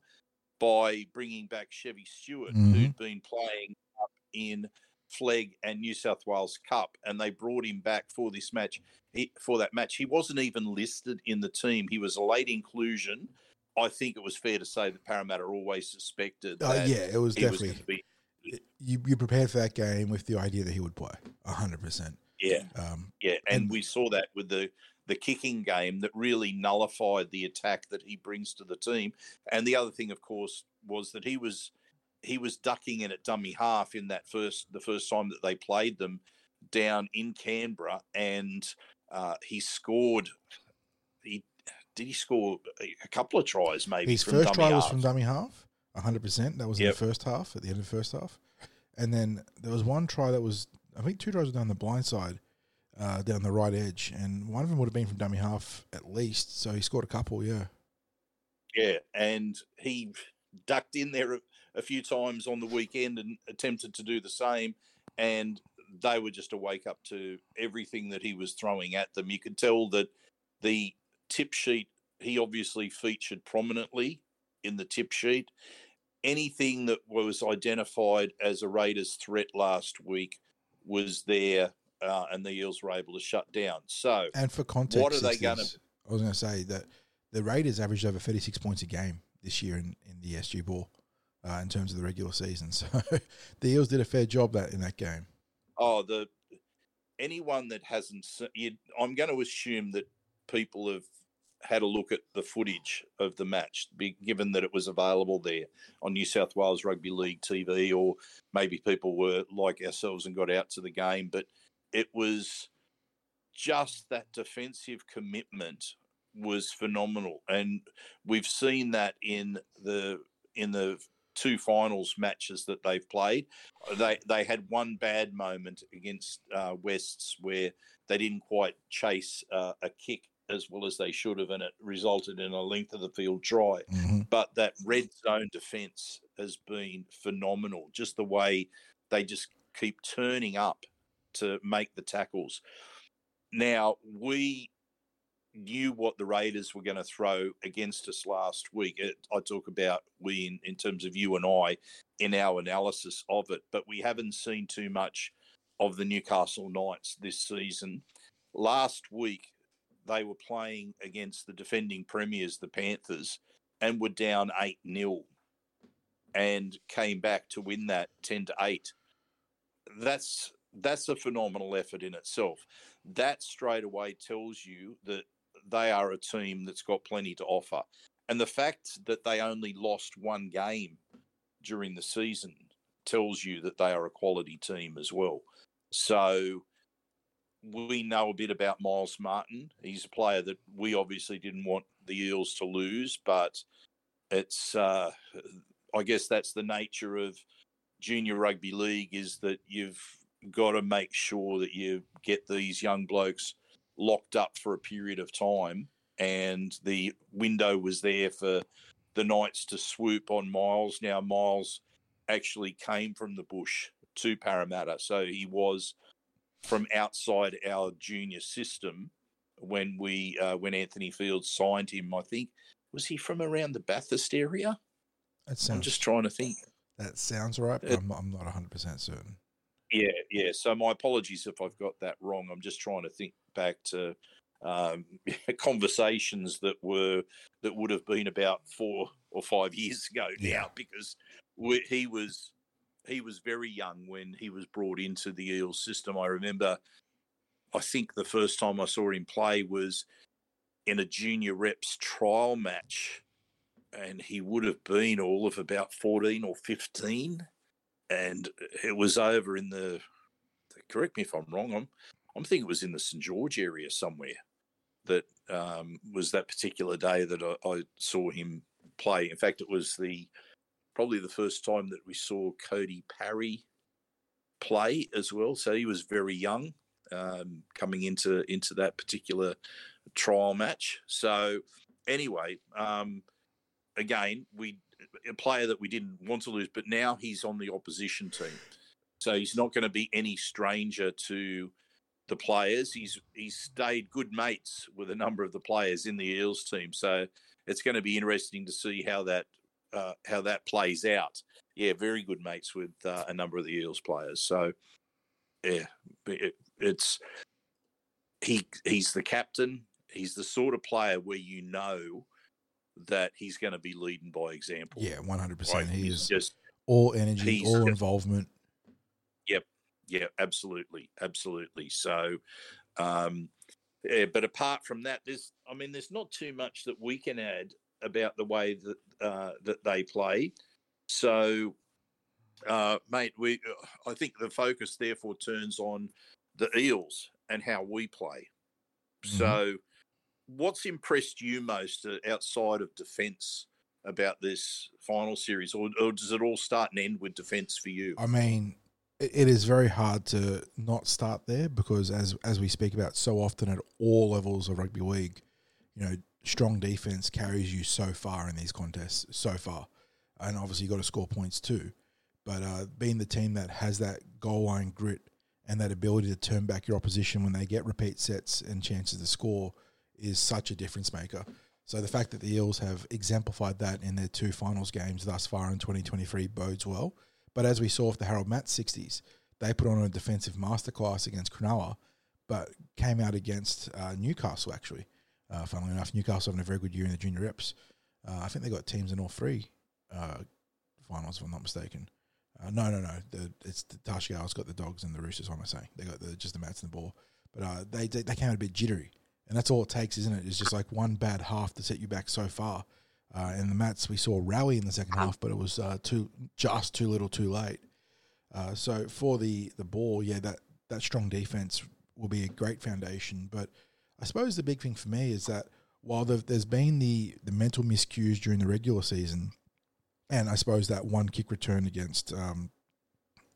by bringing back Chevy Stewart, Mhm. who'd been playing up in Flegg and New South Wales Cup, and they brought him back for this match. He, for that match, he wasn't even listed in the team. He was a late inclusion. I think it was fair to say that Parramatta always suspected Uh, yeah, it was he was definitely. be. You, you prepared for that game with the idea that he would play 100%. Yeah, Um, yeah, and And- we saw that with the the kicking game that really nullified the attack that he brings to the team. And the other thing, of course, was that he was he was ducking in at dummy half in that first the first time that they played them down in Canberra, and uh, he scored. He did he score a- couple of tries maybe. his first try was from dummy half, 100%. That was in the first half, at the end of the first half. And then there was one try that was, I think two tries were down the blind side, uh, down the right edge. And one of them would have been from dummy half at least. So he scored a couple, yeah. Yeah, and he ducked in there a, a few times on the weekend and attempted to do the same, and they were just a wake up to everything that he was throwing at them. You could tell that the tip sheet he obviously featured prominently in the tip sheet. Anything that was identified as a Raiders threat last week was there, uh, and the Eels were able to shut down. So And for context, What are they gonna- I was going to say that the Raiders averaged over 36 points a game this year in, in the SG Ball uh, in terms of the regular season. So the Eels did a fair job that in that game. Oh, the anyone that hasn't, you, I'm going to assume that people have had a look at the footage of the match, given that it was available there on New South Wales Rugby League TV, or maybe people were like ourselves and got out to the game. But it was just that defensive commitment was phenomenal, and we've seen that in the in the two finals matches that they've played they they had one bad moment against uh, Wests where they didn't quite chase uh, a kick as well as they should have, and it resulted in a length of the field try. hmm But that red zone defense has been phenomenal. Just the way they just keep turning up to make the tackles. Now we knew what the Raiders were going to throw against us last week. It, I talk about we in, in terms of you and I in our analysis of it, but we haven't seen too much of the Newcastle Knights this season. Last week, they were playing against the defending premiers, the Panthers, and were down 8 0 and came back to win that 10 to 8. That's that's a phenomenal effort in itself. That straight away tells you that they are a team that's got plenty to offer. And the fact that they only lost one game during the season tells you that they are a quality team as well. So we know a bit about Miles Martin. He's a player that we obviously didn't want the Eels to lose, but it's uh, I guess that's the nature of junior rugby league is that you've got to make sure that you get these young blokes locked up for a period of time and the window was there for the Knights to swoop on Miles. Now Miles actually came from the bush to Parramatta, so he was from outside our junior system when we uh, when Anthony Fields signed him. I think was he from around the Bathurst area? That I'm just trying to think. that sounds right, but I'm, I'm not 100% certain. Yeah, yeah. So my apologies if I've got that wrong. I'm just trying to think back to um, conversations that were that would have been about four or five years ago now, Yeah. because we, he was he was very young when he was brought into the Eels system. I remember I think the first time I saw him play was in a junior reps trial match, and he would have been all of about 14 or 15. And it was over in the, correct me if I'm wrong, I'm, I'm thinking it was in the St. George area somewhere that um, was that particular day that I, I saw him play. In fact, it was the probably the first time that we saw Cody Parry play as well. So he was very young um, coming into into that particular trial match. So anyway, um, again, we a player that we didn't want to lose, but now he's on the opposition team, so he's not going to be any stranger to the players. He's he's stayed good mates with a number of the players in the Eels team, so it's going to be interesting to see how that uh, how that plays out. Yeah, very good mates with uh, a number of the Eels players. So yeah, it, it's he he's the captain. He's the sort of player where you know that he's going to be leading by example. Yeah, one hundred percent. He He's is just all energy, all just- involvement. Yep, yeah, absolutely, absolutely. So, um, yeah, but apart from that, there's I mean, there's not too much that we can add about the way that uh, that they play. So, uh, mate, we I think the focus therefore turns on the Eels and how we play. Mhm. So, what's impressed you most uh, outside of defence about this final series, or, or does it all start and end with defence for you? I mean, it, it is very hard to not start there because, as as we speak about so often at all levels of rugby league, you know, strong defense carries you so far in these contests, so far, and obviously you've got to score points too. But uh, being the team that has that goal line grit and that ability to turn back your opposition when they get repeat sets and chances to score is such a difference maker. So the fact that the Eels have exemplified that in their two finals games thus far in 2023 bodes well. But as we saw with the Harold Matts Sixties, they put on a defensive masterclass against Cronulla, but came out against uh, Newcastle actually. Uh, funnily enough, Newcastle having a very good year in the junior reps. Uh, I think they got teams in all three uh, finals, if I'm not mistaken. Uh, no, no, no. The, it's the Tarsha Gale's got the dogs and the Roosters. What am I saying? They got the just the Mats and the ball, but uh, they, they they came out a bit jittery, and that's all it takes, isn't it? It's just like one bad half to set you back so far. Uh, and the Mats we saw rally in the second half, but it was uh, too just too little, too late. Uh, so for the the ball, yeah, that that strong defense will be a great foundation. But I suppose the big thing for me is that while the, there's been the the mental miscues during the regular season, and I suppose that one kick return against um,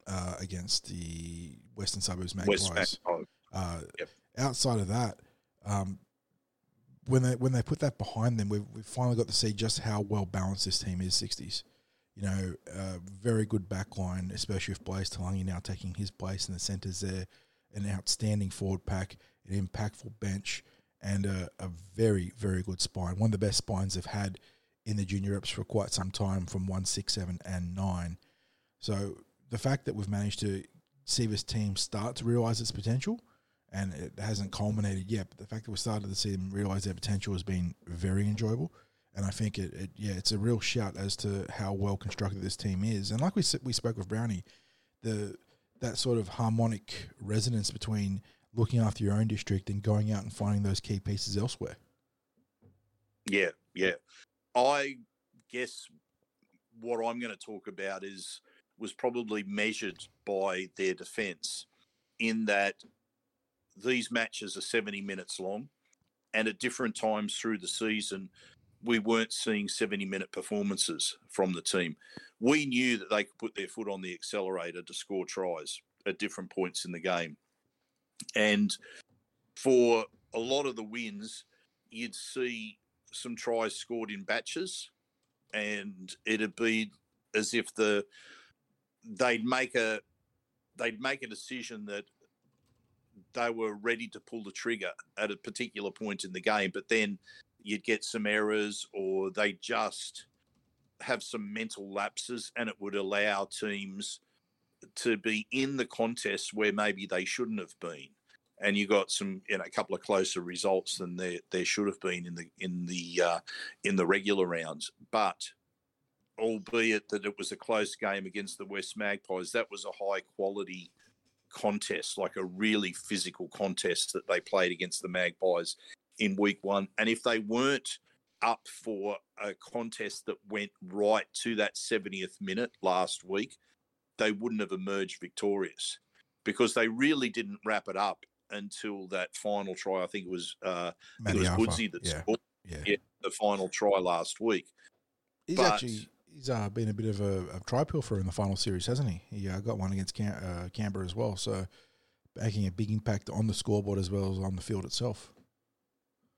uh, against the Western Suburbs West Magpies. Mac- Uh, Yep. Outside of that, um, when they when they put that behind them, we've, we've finally got to see just how well balanced this team is. Sixties, you know, uh, very good back line, especially with Blaize Talagi now taking his place in the centres there. An outstanding forward pack, an impactful bench, and a, a very very good spine. One of the best spines they've had in the junior reps for quite some time, from one, six, seven, and nine. So the fact that we've managed to see this team start to realise its potential, and it hasn't culminated yet, but the fact that we started to see them realise their potential has been very enjoyable. And I think it, it, yeah, it's a real shout as to how well constructed this team is. And like we we spoke with Brownie, the that sort of harmonic resonance between looking after your own district and going out and finding those key pieces elsewhere. Yeah, yeah. I guess what I'm going to talk about is was probably measured by their defence in that these matches are 70 minutes long and at different times through the season we weren't seeing 70 minute performances from the team. We knew that they could put their foot on the accelerator to score tries at different points in the game. And for a lot of the wins, you'd see some tries scored in batches, and it'd be as if the they'd make a they'd make a decision that they were ready to pull the trigger at a particular point in the game, but then you'd get some errors or they just have some mental lapses and it would allow teams to be in the contest where maybe they shouldn't have been and you got some you know a couple of closer results than there there should have been in the in the uh, in the regular rounds but albeit that it was a close game against the West Magpies that was a high quality contest, like a really physical contest that they played against the Magpies in week one. And if they weren't up for a contest that went right to that 70th minute last week, they wouldn't have emerged victorious because they really didn't wrap it up until that final try. I think it was uh, it was Woodsy that yeah. scored Yeah. yeah, the final try last week. He's But- actually he's uh, been a bit of a, a try pilfer in the final series, hasn't he? He uh, got one against Cam- uh, Canberra as well, so making a big impact on the scoreboard as well as on the field itself.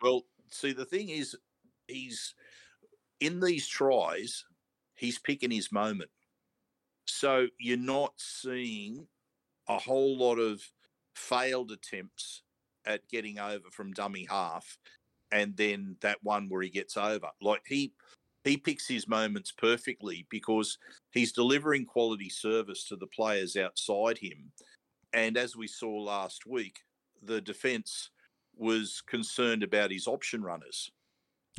Well, see, the thing is, he's in these tries, he's picking his moment. So you're not seeing a whole lot of failed attempts at getting over from dummy half and then that one where he gets over. Like he he picks his moments perfectly because he's delivering quality service to the players outside him. And as we saw last week, the defense was concerned about his option runners.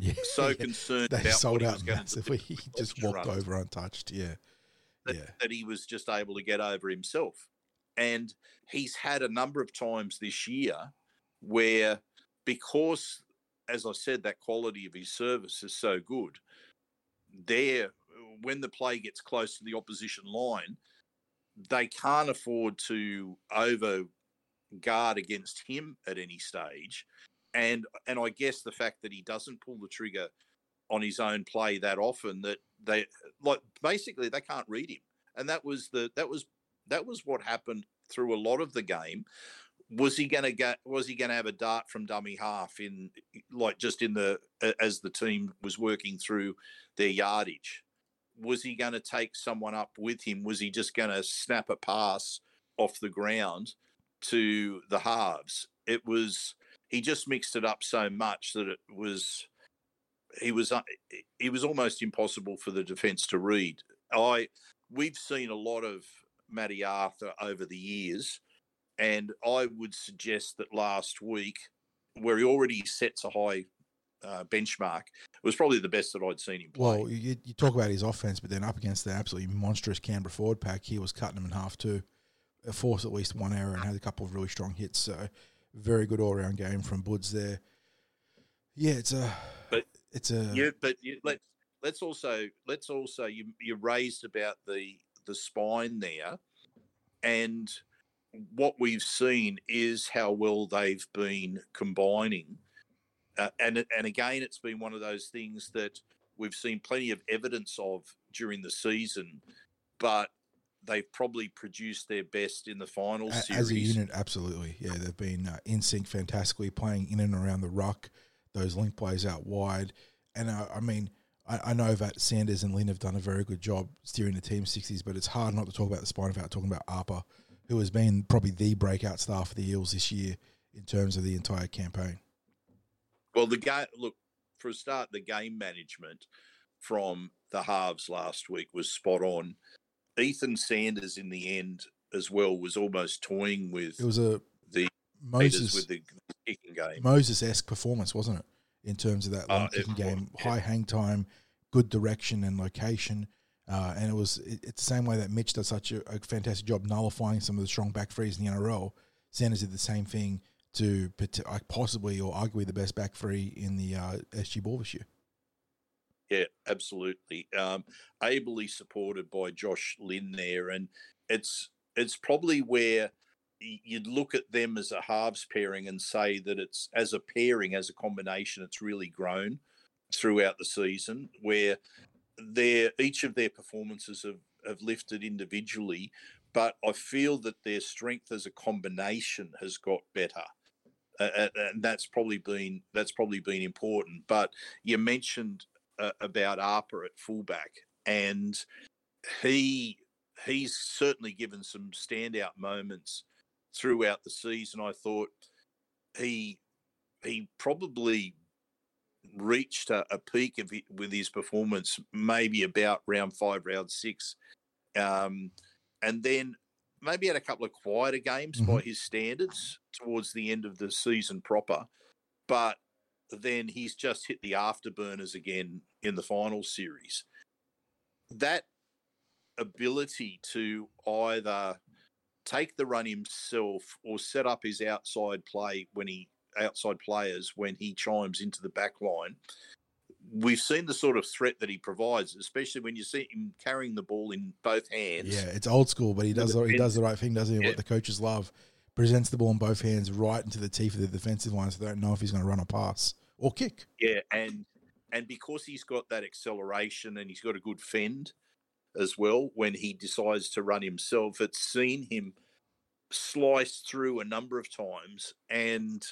Yeah, So concerned they about sold out massively. He just walked runners. over untouched. Yeah, that, yeah. that he was just able to get over himself. And he's had a number of times this year where, because, as I said, that quality of his service is so good, there, when the play gets close to the opposition line, they can't afford to over guard against him at any stage. And and I guess the fact that he doesn't pull the trigger on his own play that often that they like basically they can't read him. And that was the that was that was what happened through a lot of the game. Was he going to get was he going to have a dart from dummy half in like just in the as the team was working through their yardage? Was he going to take someone up with him? Was he just going to snap a pass off the ground to the halves? It was he just mixed it up so much that it was he was uh, he was almost impossible for the defence to read. I we've seen a lot of Matty Arthur over the years, and I would suggest that last week, where he already sets a high uh, benchmark, it was probably the best that I'd seen him play. Well, you, you talk about his offense, but then up against the absolutely monstrous Canberra forward pack, he was cutting them in half too. Forced at least one error and had a couple of really strong hits. So, very good all round game from Buds there. Yeah, it's a, But it's a, yeah, but you, let's let's also let's also you you raised about the the spine there, and what we've seen is how well they've been combining, uh, and and again, it's been one of those things that we've seen plenty of evidence of during the season, but they've probably produced their best in the final series. as a unit, absolutely. Yeah, they've been uh, in sync fantastically, playing in and around the ruck, those link plays out wide. And uh, I mean, I, I know that Sanders and Lynn have done a very good job steering the team Sixties, but it's hard not to talk about the spine without talking about Arpa, who has been probably the breakout star for the Eels this year in terms of the entire campaign. Well, the game, look, for a start, the game management from the halves last week was spot on. Ethan Sanders, in the end, as well, was almost toying with It was a Moses with the kicking game. Moses esque performance, wasn't it? In terms of that Oh, long it kicking game, yeah. high hang time, good direction and location. Uh, and it was it, it's the same way that Mitch does such a, a fantastic job nullifying some of the strong back threes in the NRL. Sanders did the same thing to possibly or arguably the best back three in the uh, SG ball this year. Yeah, absolutely. Um, ably supported by Josh Lynn there, and it's it's probably where you'd look at them as a halves pairing and say that it's as a pairing, as a combination, it's really grown throughout the season. Where their each of their performances have, have lifted individually, but I feel that their strength as a combination has got better. Uh, and that's probably been that's probably been important. But you mentioned uh, about Arper at fullback, and he he's certainly given some standout moments throughout the season. I thought he he probably reached a, a peak of it with his performance maybe about round five, round six, um, and then maybe had a couple of quieter games by his standards towards the end of the season proper, but then he's just hit the afterburners again in the final series. That ability to either take the run himself or set up his outside play when he outside players when he chimes into the back line. We've seen the sort of threat that he provides, especially when you see him carrying the ball in both hands. Yeah, it's old school, but he does the, he does the right thing, doesn't he? Yeah. What the coaches love. Presents the ball in both hands right into the teeth of the defensive line, so they don't know if he's going to run a pass or kick. Yeah, and and because he's got that acceleration and he's got a good fend as well, when he decides to run himself, it's seen him slice through a number of times. And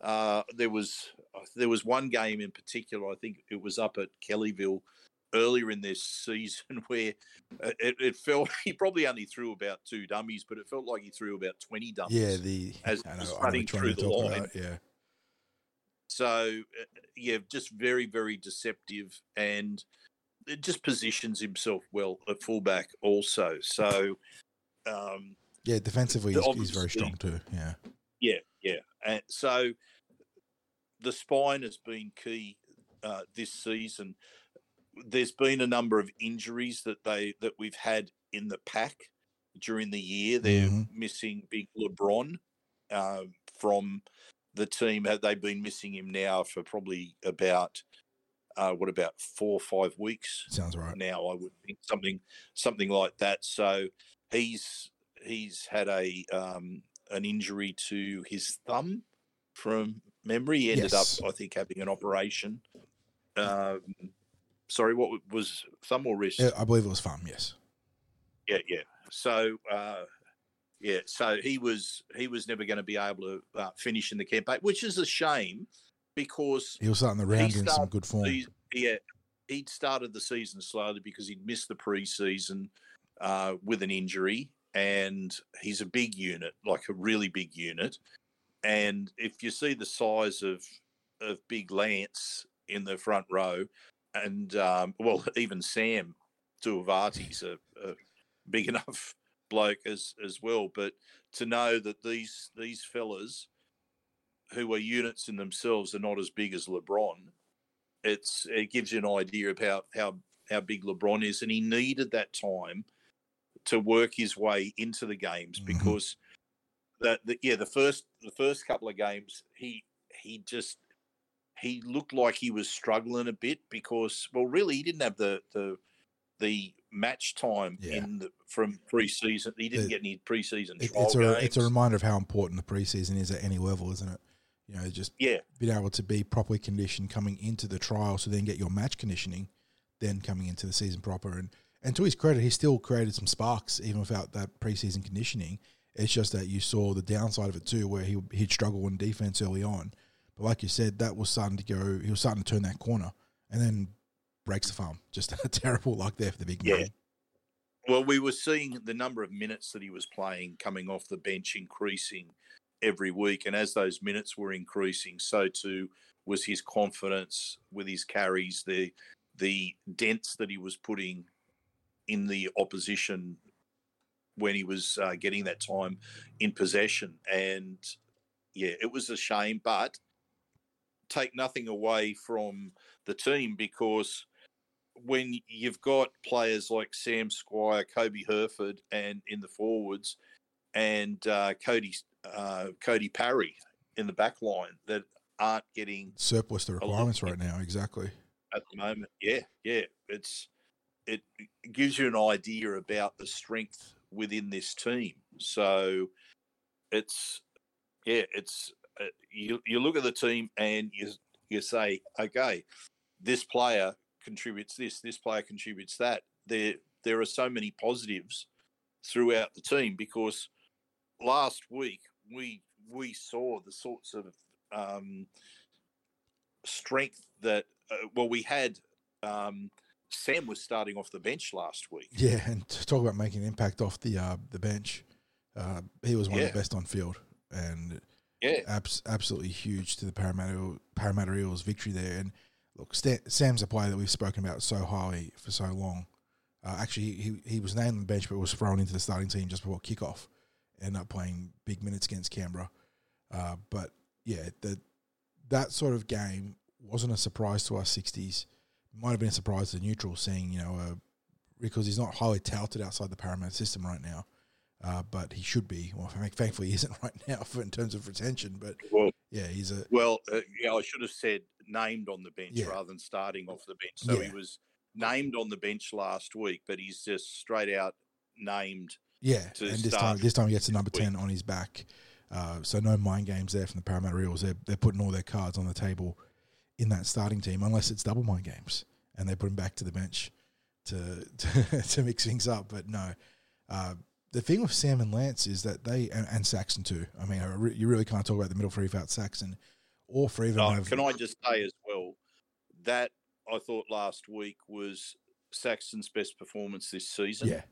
uh, there was there was one game in particular, I think it was up at Kellyville earlier in this season where uh, it, it felt he probably only threw about two dummies, but it felt like he threw about twenty dummies. Yeah, the As know, was running through the line. about, Yeah, So uh, yeah, just very very deceptive, and it just positions himself well at fullback also. So um, yeah. Defensively, he's, he's very strong too. Yeah, yeah, yeah, and so the spine has been key uh, this season. There's been a number of injuries that they that we've had in the pack during the year. They're Mhm. missing Big LeBron uh, from the team. Have they been missing him now for probably about uh, what about four or five weeks? sounds right. now. I would think something something like that. So he's he's had a um, an injury to his thumb from memory. He ended Yes. up, I think, having an operation. Um, sorry, what was thumb or wrist? Yeah, I believe it was thumb. Yes. yeah, yeah. So uh, yeah, so he was he was never going to be able to uh, finish in the campaign, which is a shame because He was starting the round in some good form. he, yeah, he'd started the season slowly because he'd missed the preseason uh, with an injury, and he's a big unit, like a really big unit. And if you see the size of of Big Lance in the front row, and um, well, even Sam Tuavati's a, a big enough bloke as as well. But to know that these these fellas who are units in themselves are not as big as LeBron, it's it gives you an idea of how how big LeBron is, and he needed that time to work his way into the games Mhm. because that the, yeah the first the first couple of games he he just he looked like he was struggling a bit because well really he didn't have the the the match time Yeah. in the, from preseason he didn't The- get any preseason It, it's a it's a reminder of how important the preseason is at any level, isn't it? You know, just yeah being able to be properly conditioned coming into the trial, so then get your match conditioning, then coming into the season proper. And and to his credit, he still created some sparks even without that preseason conditioning. It's just that you saw the downside of it too, where he he'd struggle in defense early on. But like you said, that was starting to go. He was starting to turn that corner, and then breaks the farm. Just a terrible luck there for the big Yeah. man. Well, we were seeing the number of minutes that he was playing coming off the bench increasing every week. And as those minutes were increasing, so too was his confidence with his carries, the the dents that he was putting in the opposition when he was uh, getting that time in possession. And yeah, it was a shame, but take nothing away from the team because when you've got players like Sam Squire, Kobe Herford, and in the forwards, and uh, Cody uh, Cody Parry in the back line that aren't getting Surplus the lot requirements right now. Exactly. at the moment. Yeah, yeah, it's it gives you an idea about the strength within this team. So it's yeah, it's uh, you you look at the team and you you say, okay, this player contributes this, this player contributes that. There there are so many positives throughout the team because last week we we saw the sorts of um, strength that uh, well we had um, Sam was starting off the bench last week. Yeah, and to talk about making an impact off the uh, the bench, uh, he was one of the best on field, and Yeah, abs- absolutely huge to the Parramatta Parramatta Eels victory there. And look, Sta- Sam's a player that we've spoken about so highly for so long. Uh, actually, he he was named on the bench, but was thrown into the starting team just before kickoff. Ended up playing big minutes against Canberra. Uh, but yeah, the, that sort of game wasn't a surprise to us Sixties. Might have been a surprise to the neutral, seeing, you know, uh, because he's not highly touted outside the Parramatta system right now. uh, but he should be. Well, thankfully, he isn't right now for in terms of retention. But Well, yeah, he's a well, uh, yeah, I should have said named on the bench Yeah. rather than starting off the bench. So Yeah. he was named on the bench last week, but he's just straight out named. Yeah. to And this time, this time he gets a number ten on his back. Uh, so no mind games there from the Parramatta Eels. They're they're putting all their cards on the table in that starting team, unless it's double mind games, and they put him back to the bench to to, to mix things up. But no, uh, the thing with Sam and Lance is that they and, and Saxon too. I mean, re- you really can't talk about the middle three without Saxon. or of them Oh, have. can I just say as well that I thought last week was Saxon's best performance this season. yeah,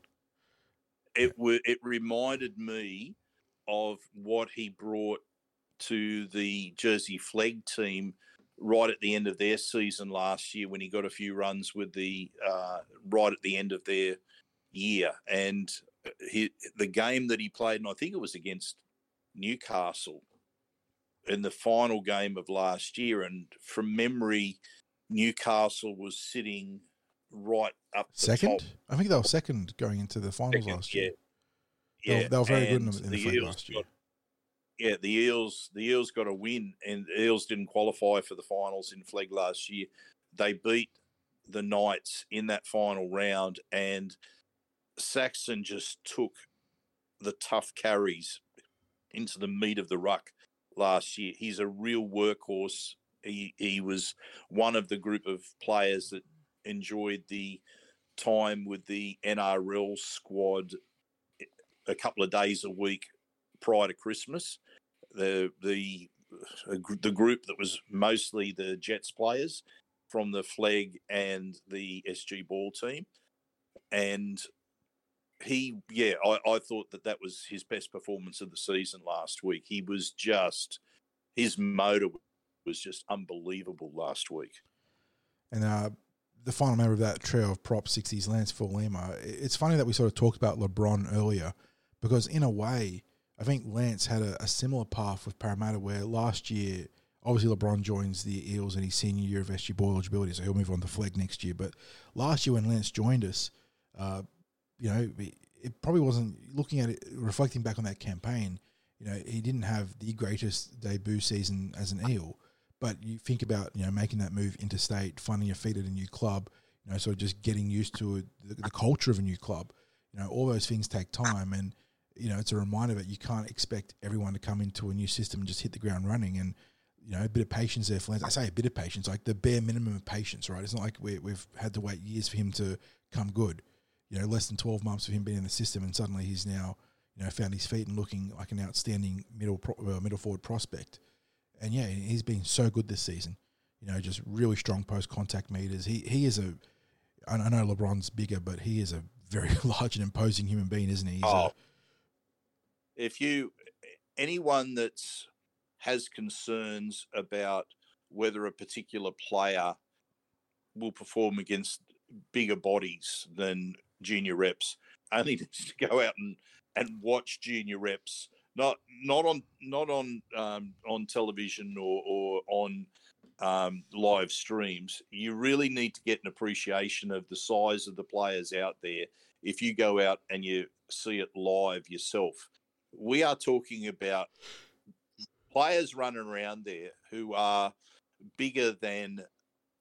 it wa it reminded me of what he brought to the Jersey Flegg team right at the end of their season last year when he got a few runs with the uh, right at the end of their year. And he, the game that he played and I think it was against Newcastle in the final game of last year and from memory Newcastle was sitting right up the second. top I think they were second going into the finals Second, last year. yeah. They were- they were very good in the- the Eels last year. got- yeah, the Eels, the Eels got a win, and the Eels didn't qualify for the finals in Flegg last year. They beat the Knights in that final round, and Saxon just took the tough carries into the meat of the ruck last year. He's a real workhorse. He he was one of the group of players that enjoyed the time with the NRL squad a couple of days a week prior to Christmas. The the the group that was mostly the Jets players from the Flegg and the SG ball team, and he yeah I, I thought that that was his best performance of the season last week. He was just his motor was just unbelievable last week. And uh, the final member of that trio of prop Sixties, Lance Lima. It's funny that we sort of talked about LeBron earlier because, in a way, I think Lance had a, a similar path with Parramatta where last year, obviously, LeBron joins the Eels in his senior year of SG Ball eligibility, so he'll move on to Flegg next year. But last year, when Lance joined us, uh, you know, it probably wasn't looking at it, reflecting back on that campaign. You know, he didn't have the greatest debut season as an Eel, but you think about you know making that move interstate, finding your feet at a new club, you know, sort of just getting used to the, the culture of a new club. You know, all those things take time, and you know, it's a reminder that you can't expect everyone to come into a new system and just hit the ground running. And you know, a bit of patience there for Lance. I say a bit of patience, like the bare minimum of patience, right? It's not like we, we've had to wait years for him to come good. You know, less than twelve months of him being in the system, and suddenly he's now you know found his feet and looking like an outstanding middle pro, uh, middle forward prospect. And yeah, he's been so good this season. You know, just really strong post contact meters. He he is a. I know LeBron's bigger, but he is a very large and imposing human being, isn't he? He's Oh. if you anyone that's has concerns about whether a particular player will perform against bigger bodies than junior reps only needs to go out and and watch junior reps not not on not on um, on television or, or on um, live streams you really need to get an appreciation of the size of the players out there if you go out and you see it live yourself we are talking about players running around there who are bigger than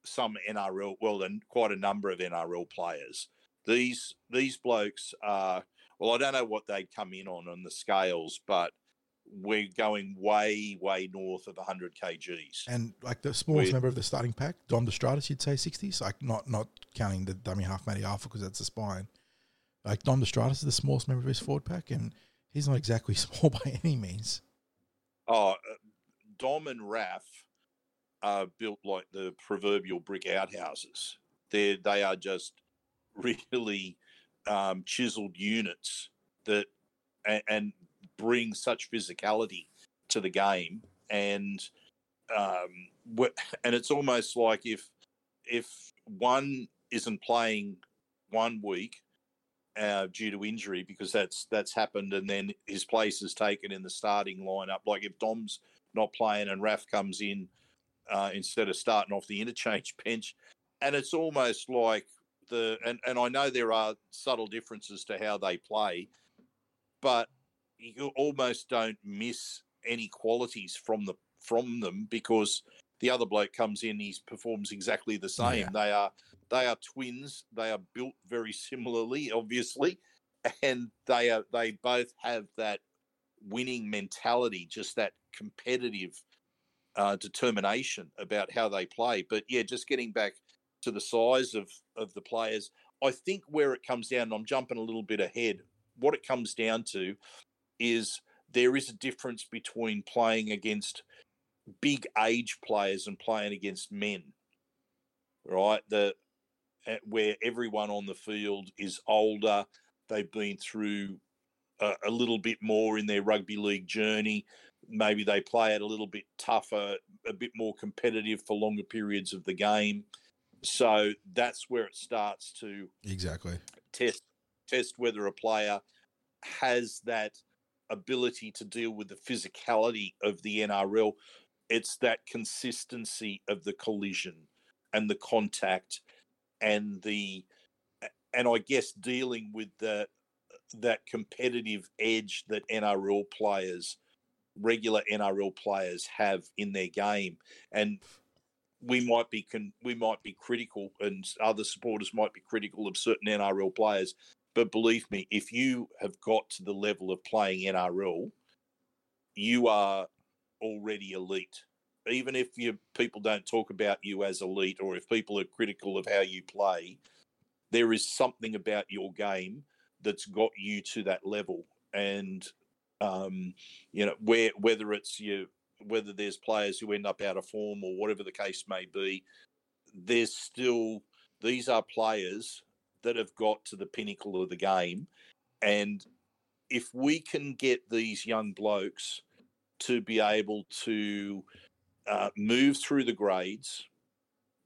some NRL, well, and quite a number of NRL players. These these blokes are well, I don't know what they'd come in on on the scales, but we're going way way north of 100 kgs. and like the smallest We- member of the starting pack, Dom Destratus, you'd say sixties. Like not not counting the dummy half Matty Arthur because that's the spine. Like Dom Destratus is the smallest member of his forward pack, and he's not exactly small by any means. Oh, uh, Dom and Raf are built like the proverbial brick outhouses. They they are just really um, chiseled units that and, and bring such physicality to the game, and um, and it's almost like if if one isn't playing one week uh, due to injury because that's that's happened, and then his place is taken in the starting lineup. Like if Dom's not playing and Raf comes in uh, instead of starting off the interchange bench, and it's almost like the and and I know there are subtle differences to how they play. but you almost don't miss any qualities from the from them because the other bloke comes in, he performs exactly the same. Yeah. They are they are twins. They are built very similarly, obviously, and they are they both have that winning mentality, just that competitive uh, determination about how they play. But yeah, just getting back to the size of of the players, I think where it comes down, and I'm jumping a little bit ahead. What it comes down to is there is a difference between playing against big age players and playing against men, right? The uh, where everyone on the field is older, they've been through a, a little bit more in their rugby league journey. Maybe they play it a little bit tougher, a bit more competitive for longer periods of the game. So that's where it starts to Exactly. test test whether a player has that ability to deal with the physicality of the NRL. It's that consistency of the collision and the contact and the and I guess dealing with the that competitive edge that NRL players, regular NRL players have in their game. And we might be con- we might be critical, and other supporters might be critical of certain NRL players. But believe me, if you have got to the level of playing NRL, you are already elite. Even if you people don't talk about you as elite, or if people are critical of how you play, there is something about your game that's got you to that level. And um, you know, where whether it's you whether there's players who end up out of form or whatever the case may be, there's still these are players that have got to the pinnacle of the game. And if we can get these young blokes to be able to uh, move through the grades,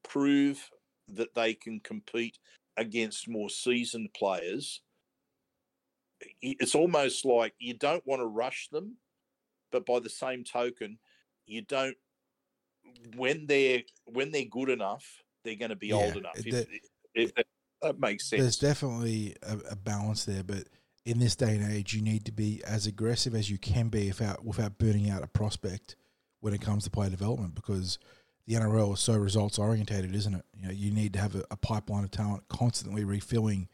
prove that they can compete against more seasoned players, it's almost like you don't want to rush them, but by the same token, you don't when they're when they're good enough, they're going to be old enough. If, that- if that, that makes sense. There's definitely a, a balance there, but in this day and age, you need to be as aggressive as you can be without without burning out a prospect when it comes to player development because the NRL is so results orientated, isn't it? You know, you need to have a, a pipeline of talent constantly refilling.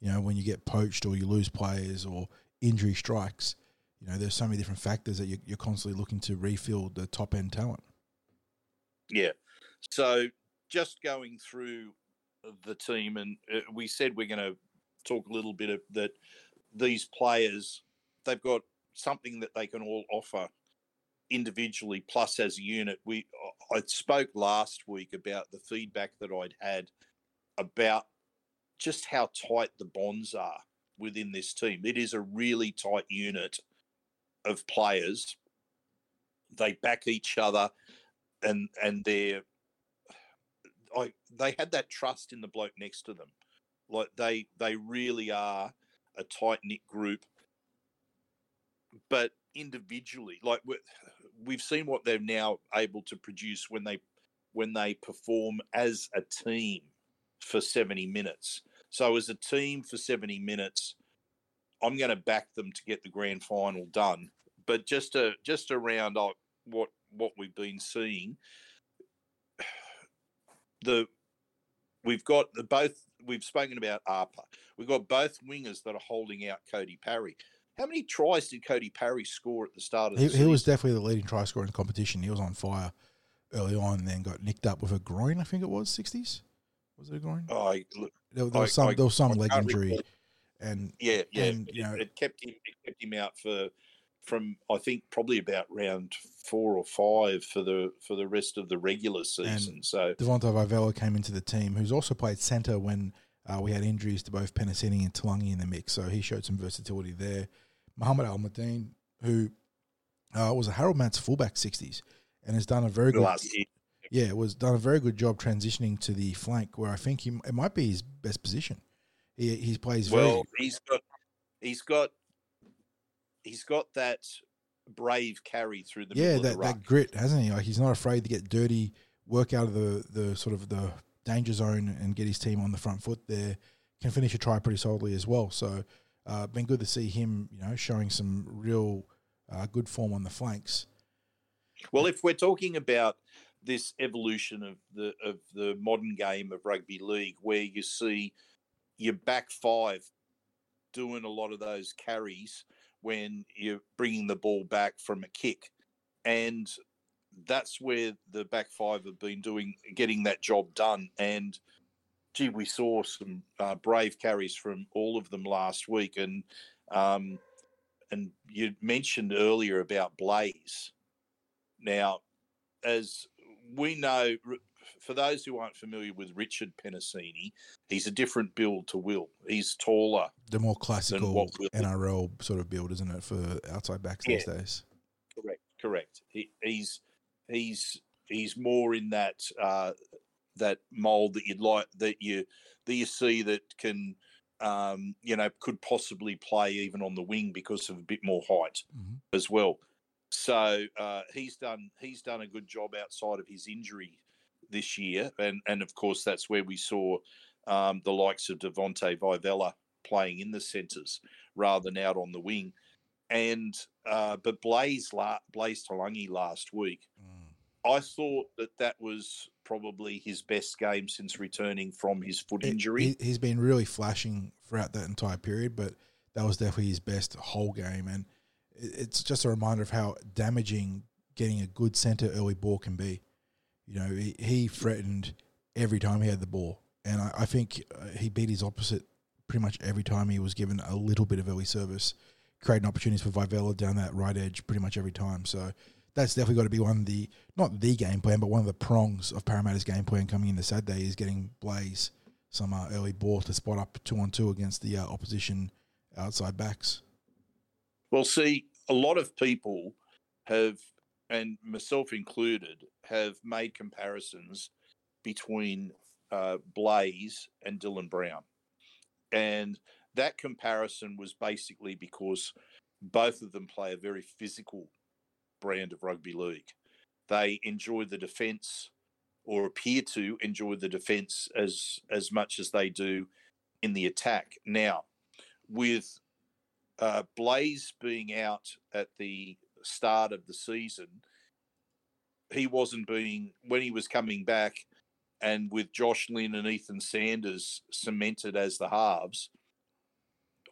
You know, when you get poached or you lose players or injury strikes, you know, there's so many different factors that you, you're constantly looking to refill the top end talent. Yeah. So just going through the team, and uh, we said we're going to talk a little bit of that. These players, they've got something that they can all offer individually, plus as a unit. We I spoke last week about the feedback that I'd had about just how tight the bonds are within this team. It is a really tight unit of players. They back each other and and they're I they had that trust in the bloke next to them. Like they they really are a tight knit group. But individually, like we- we've seen what they're now able to produce when they when they perform as a team for 70 minutes. So as a team for 70 minutes, I'm going to back them to get the grand final done. But just to just around what what we've been seeing, the we've got the both we've spoken about ARPA. We've got both wingers that are holding out Cody Parry. How many tries did Cody Parry score at the start of the He, season? he was definitely the leading try scorer in the competition. He was on fire early on, and then got nicked up with a groin. I think it was sixties. Was it a groin? Oh, I, look, There, there was some. I- there was some I leg injury, recall. and yeah, yeah. And, it, you know- it kept him it kept him out for from I think probably about round four or five for the for the rest of the regular season. so Devonta Vivella came into the team, who's also played centre when uh, we had injuries to both Penasini and Talagi in the mix. So he showed some versatility there. Muhammad Al Madeen, who uh, was a Harold Mats fullback sixties, and has done a very the good yeah, was done a very good job transitioning to the flank, where I think he it might be his best position. He he plays very well, he's got he's got he's got that brave carry through the yeah, middle that, of the that grit, hasn't he? Like he's not afraid to get dirty, work out of the, the sort of the danger zone and get his team on the front foot there. Can finish a try pretty solidly as well. So uh, been good to see him, you know, showing some real uh, good form on the flanks. Well, if we're talking about this evolution of the of the modern game of rugby league, where you see your back five doing a lot of those carries when you're bringing the ball back from a kick, and that's where the back five have been doing getting that job done. And gee, we saw some uh, brave carries from all of them last week, and um, and you mentioned earlier about Blaize. Now, as we know, for those who aren't familiar with Richard Penisini, he's a different build to Will. He's taller. The more classical NRL sort of build, isn't it, for outside backs these days? Correct. Correct. He, he's he's he's more in that uh, that mold that you'd like that you that you see that can um, you know could possibly play even on the wing because of a bit more height Mhm. as well. So uh, he's done he's done a good job outside of his injury this year, and and of course that's where we saw um, the likes of Devonte Vivella playing in the centres rather than out on the wing. And uh, but Blaize la- Blaize Talagi last week, I thought that that was probably his best game since returning from his foot injury. He, has been really flashing throughout that entire period, but that was definitely his best whole game. And it's just a reminder of how damaging getting a good centre early ball can be. You know, he, he threatened every time he had the ball. And I, I think uh, he beat his opposite pretty much every time he was given a little bit of early service, creating opportunities for Vivella down that right edge pretty much every time. So that's definitely got to be one of the, not the game plan, but one of the prongs of Parramatta's game plan coming into Saturday is getting Blaize some uh, early ball to spot up two on two against the uh, opposition outside backs. Well, see, a lot of people have, and myself included, have made comparisons between uh, Blaize and Dylan Brown. And that comparison was basically because both of them play a very physical brand of rugby league. They enjoy the defence or appear to enjoy the defence as as much as they do in the attack. Now, with uh, Blaize being out at the start of the season, he wasn't being when he was coming back, and with Josh Lynn and Ethan Sanders cemented as the halves.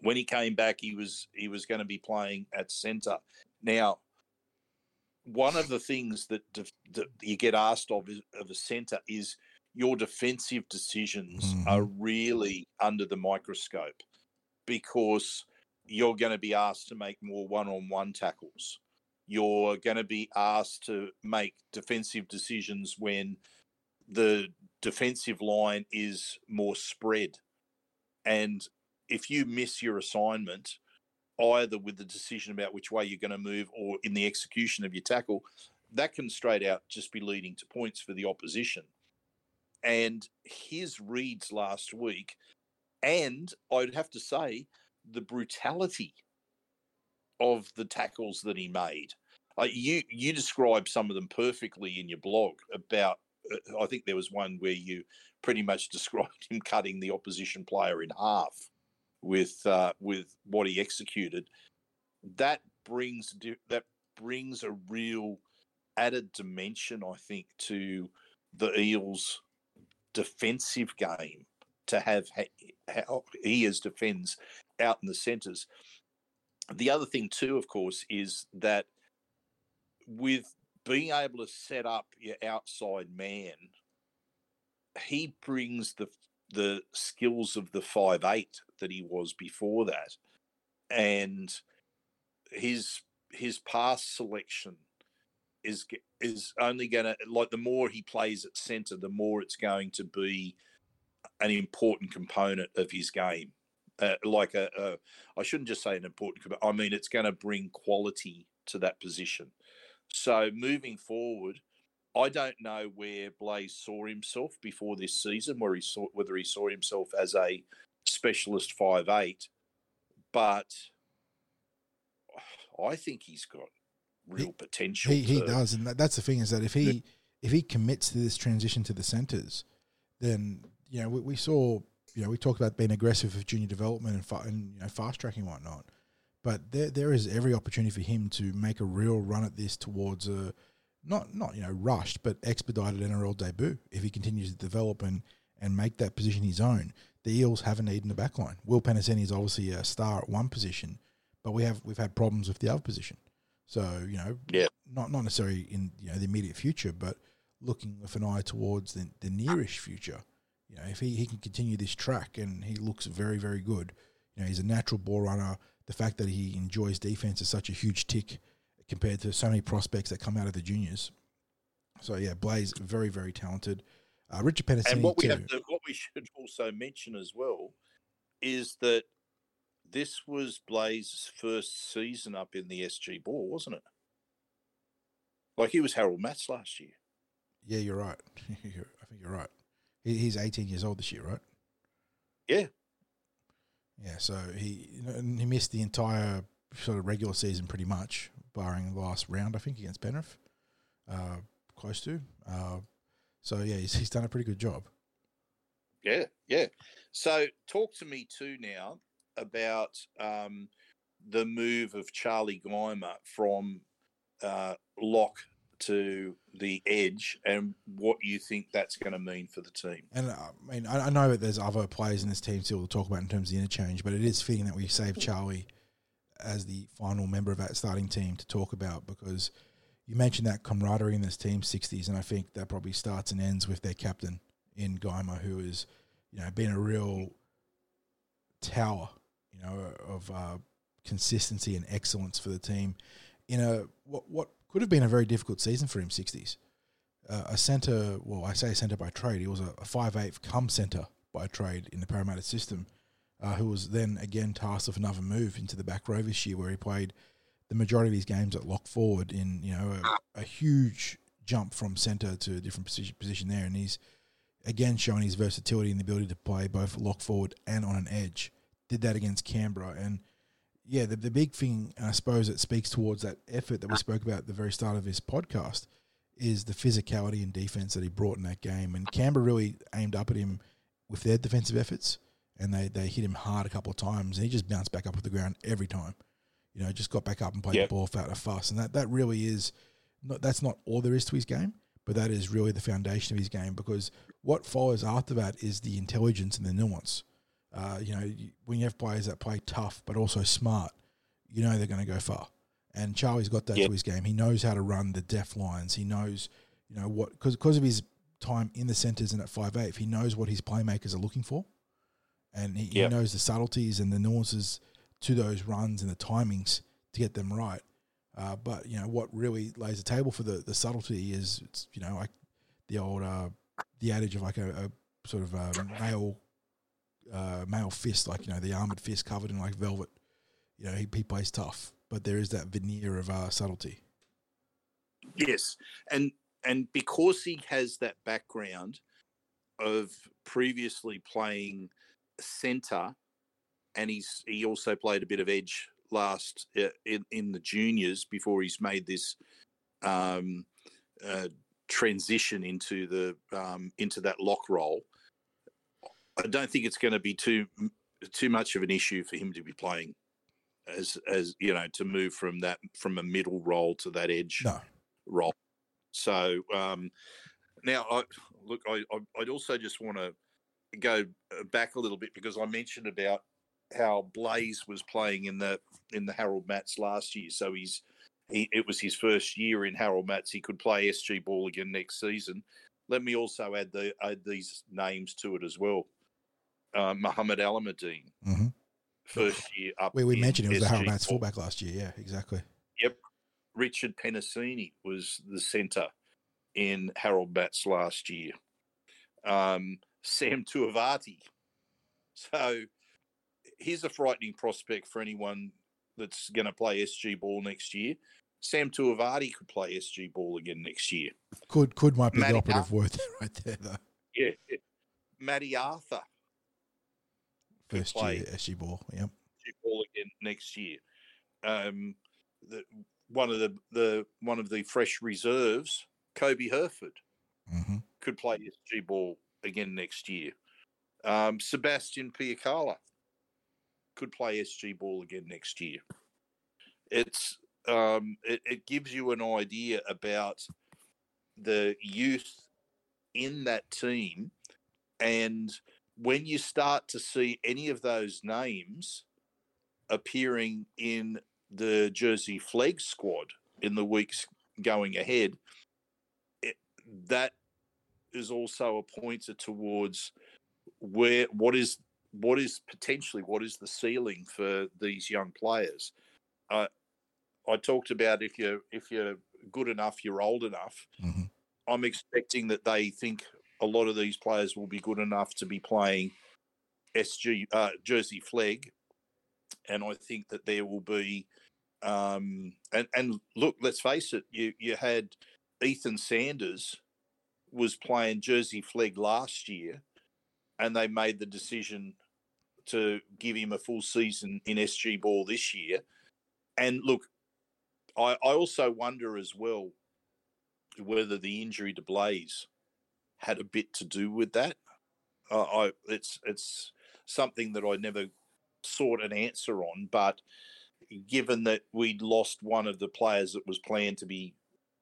When he came back, he was he was going to be playing at centre. Now, one of the things that, def- that you get asked of is, of a centre is your defensive decisions Mhm. are really under the microscope because you're going to be asked to make more one-on-one tackles. You're going to be asked to make defensive decisions when the defensive line is more spread. And if you miss your assignment, either with the decision about which way you're going to move or in the execution of your tackle, that can straight out just be leading to points for the opposition. And his reads last week, and I'd have to say, the brutality of the tackles that he made. Uh, you you described some of them perfectly in your blog about. Uh, I think there was one where you pretty much described him cutting the opposition player in half with uh, with what he executed. That brings that brings a real added dimension, I think, to the Eels' defensive game to have how he as defends out in the centres. The other thing too, of course, is that with being able to set up your outside man, he brings the the skills of the five eight that he was before that, and his his pass selection is is only going to like the more he plays at centre, the more it's going to be an important component of his game. Uh, like a, a, I shouldn't just say an important. I mean, it's going to bring quality to that position. So moving forward, I don't know where Blaize saw himself before this season, where he saw whether he saw himself as a specialist five eight, but I think he's got real potential. He, he does, and that, that's the thing is that if he if he commits to this transition to the centres, then you know we, we saw you know, we talked about being aggressive with junior development and, fa- and you know, fast tracking whatnot. But there, there is every opportunity for him to make a real run at this towards a not, not you know, rushed, but expedited NRL debut if he continues to develop and, and make that position his own. The Eels have a need in the back line. Will Penisini is obviously a star at one position, but we have we've had problems with the other position. So you know, Yeah. not not necessarily in you know the immediate future, but looking with an eye towards the, the nearish future. You know, if he, he can continue this track and he looks very very good, you know, he's a natural ball runner. The fact that he enjoys defense is such a huge tick compared to so many prospects that come out of the juniors. So yeah, Blaize very very talented. Uh, Richard Penisini And what we too. have to, what we should also mention as well is that this was Blaize's first season up in the SG Ball, wasn't it? Like he was Harold Matts last year. Yeah, you're right. I think you're right. He's 18 years old this year, right? Yeah. Yeah, so he he missed the entire sort of regular season pretty much, barring the last round, I think, against Penrith, uh, close to. Uh, so yeah, he's, he's done a pretty good job. Yeah, yeah. So talk to me too now about um, the move of Charlie Geimer from uh, lock to the edge and what you think that's going to mean for the team. And uh, I mean, I, know that there's other players in this team still to talk about in terms of the interchange, but it is fitting that we save Charlie as the final member of that starting team to talk about because you mentioned that camaraderie in this team 60s, and I think that probably starts and ends with their captain in Geimer, who is, you know, been a real tower, you know, of uh, consistency and excellence for the team in a what what could have been a very difficult season for him. 60s, uh, a centre. Well, I say centre by trade. He was a, a five eighth come centre by trade in the Parramatta system, uh, who was then again tasked with another move into the back row this year, where he played the majority of his games at lock forward in you know a, a huge jump from centre to a different position, position there, and he's again showing his versatility and the ability to play both lock forward and on an edge. Did that against Canberra, and yeah, the, the big thing, I suppose it speaks towards that effort that we spoke about at the very start of this podcast, is the physicality and defense that he brought in that game. And Canberra really aimed up at him with their defensive efforts, and they, they hit him hard a couple of times, and he just bounced back up off the ground every time. You know, just got back up and played Yep. the ball without a fuss, and that, that really is not, that's not all there is to his game, but that is really the foundation of his game because what follows after that is the intelligence and the nuance. Uh, you know, when you have players that play tough but also smart, you know they're going to go far. And Charlie's got that Yep. to his game. He knows how to run the def lines. He knows, you know, what because because of his time in the centres and at five eight, he knows what his playmakers are looking for, and he, Yep. he knows the subtleties and the nuances to those runs and the timings to get them right. Uh, but you know what really lays the table for the, the subtlety is it's you know like the old uh, the adage of like a, a sort of a male uh, male fist like you know the armored fist covered in like velvet. You know he, he plays tough, but there is that veneer of uh, subtlety. Yes, and and because he has that background of previously playing centre, and he's he also played a bit of edge last uh, in in the juniors before he's made this um, uh, transition into the um, into that lock role. I don't think it's going to be too too much of an issue for him to be playing as as you know to move from that from a middle role to that edge No, role. So um, now, I, look, I, I- I'd also just want to go uh, back a little bit because I mentioned about how Blaize was playing in the in the Harold Matts last year. So he's he, it was his first year in Harold Matts. He could play SG ball again next season. Let me also add the add these names to it as well. Uh, Muhammad Alamuddin, hmm first year up. we we mentioned it was the Harold SG Mats fullback last year. Yeah, exactly. Yep. Richard Penisini was the centre in Harold Matts last year. Um, Sam Tuavati. So here's a frightening prospect for anyone that's going to play SG ball next year. Sam Tuavati could play SG ball again next year. Could could might be Matty the operative word right there though. Yeah. Matty Arthur could First play year SG ball. Yep. SG ball again next year. Um, the, one of the, the one of the fresh reserves, Kobe Herford. hmm could play SG ball again next year. Um, Sebastian Piacala could play SG ball again next year. It's um, it, it gives you an idea about the youth in that team, and when you start to see any of those names appearing in the Jersey Flegg squad in the weeks going ahead, it, that is also a pointer towards where what is what is potentially what is the ceiling for these young players. Uh, I talked about if you're if you're good enough, you're old enough. Mhm. I'm expecting that they think a lot of these players will be good enough to be playing SG uh, Jersey Flegg, and I think that there will be. Um, and and look, let's face it, you you had Ethan Sanders was playing Jersey Flegg last year, and they made the decision to give him a full season in SG ball this year. And look, I, I also wonder as well whether the injury to Blaize had a bit to do with that. Uh, I it's it's something that I never sought an answer on, but given that we'd lost one of the players that was planned to be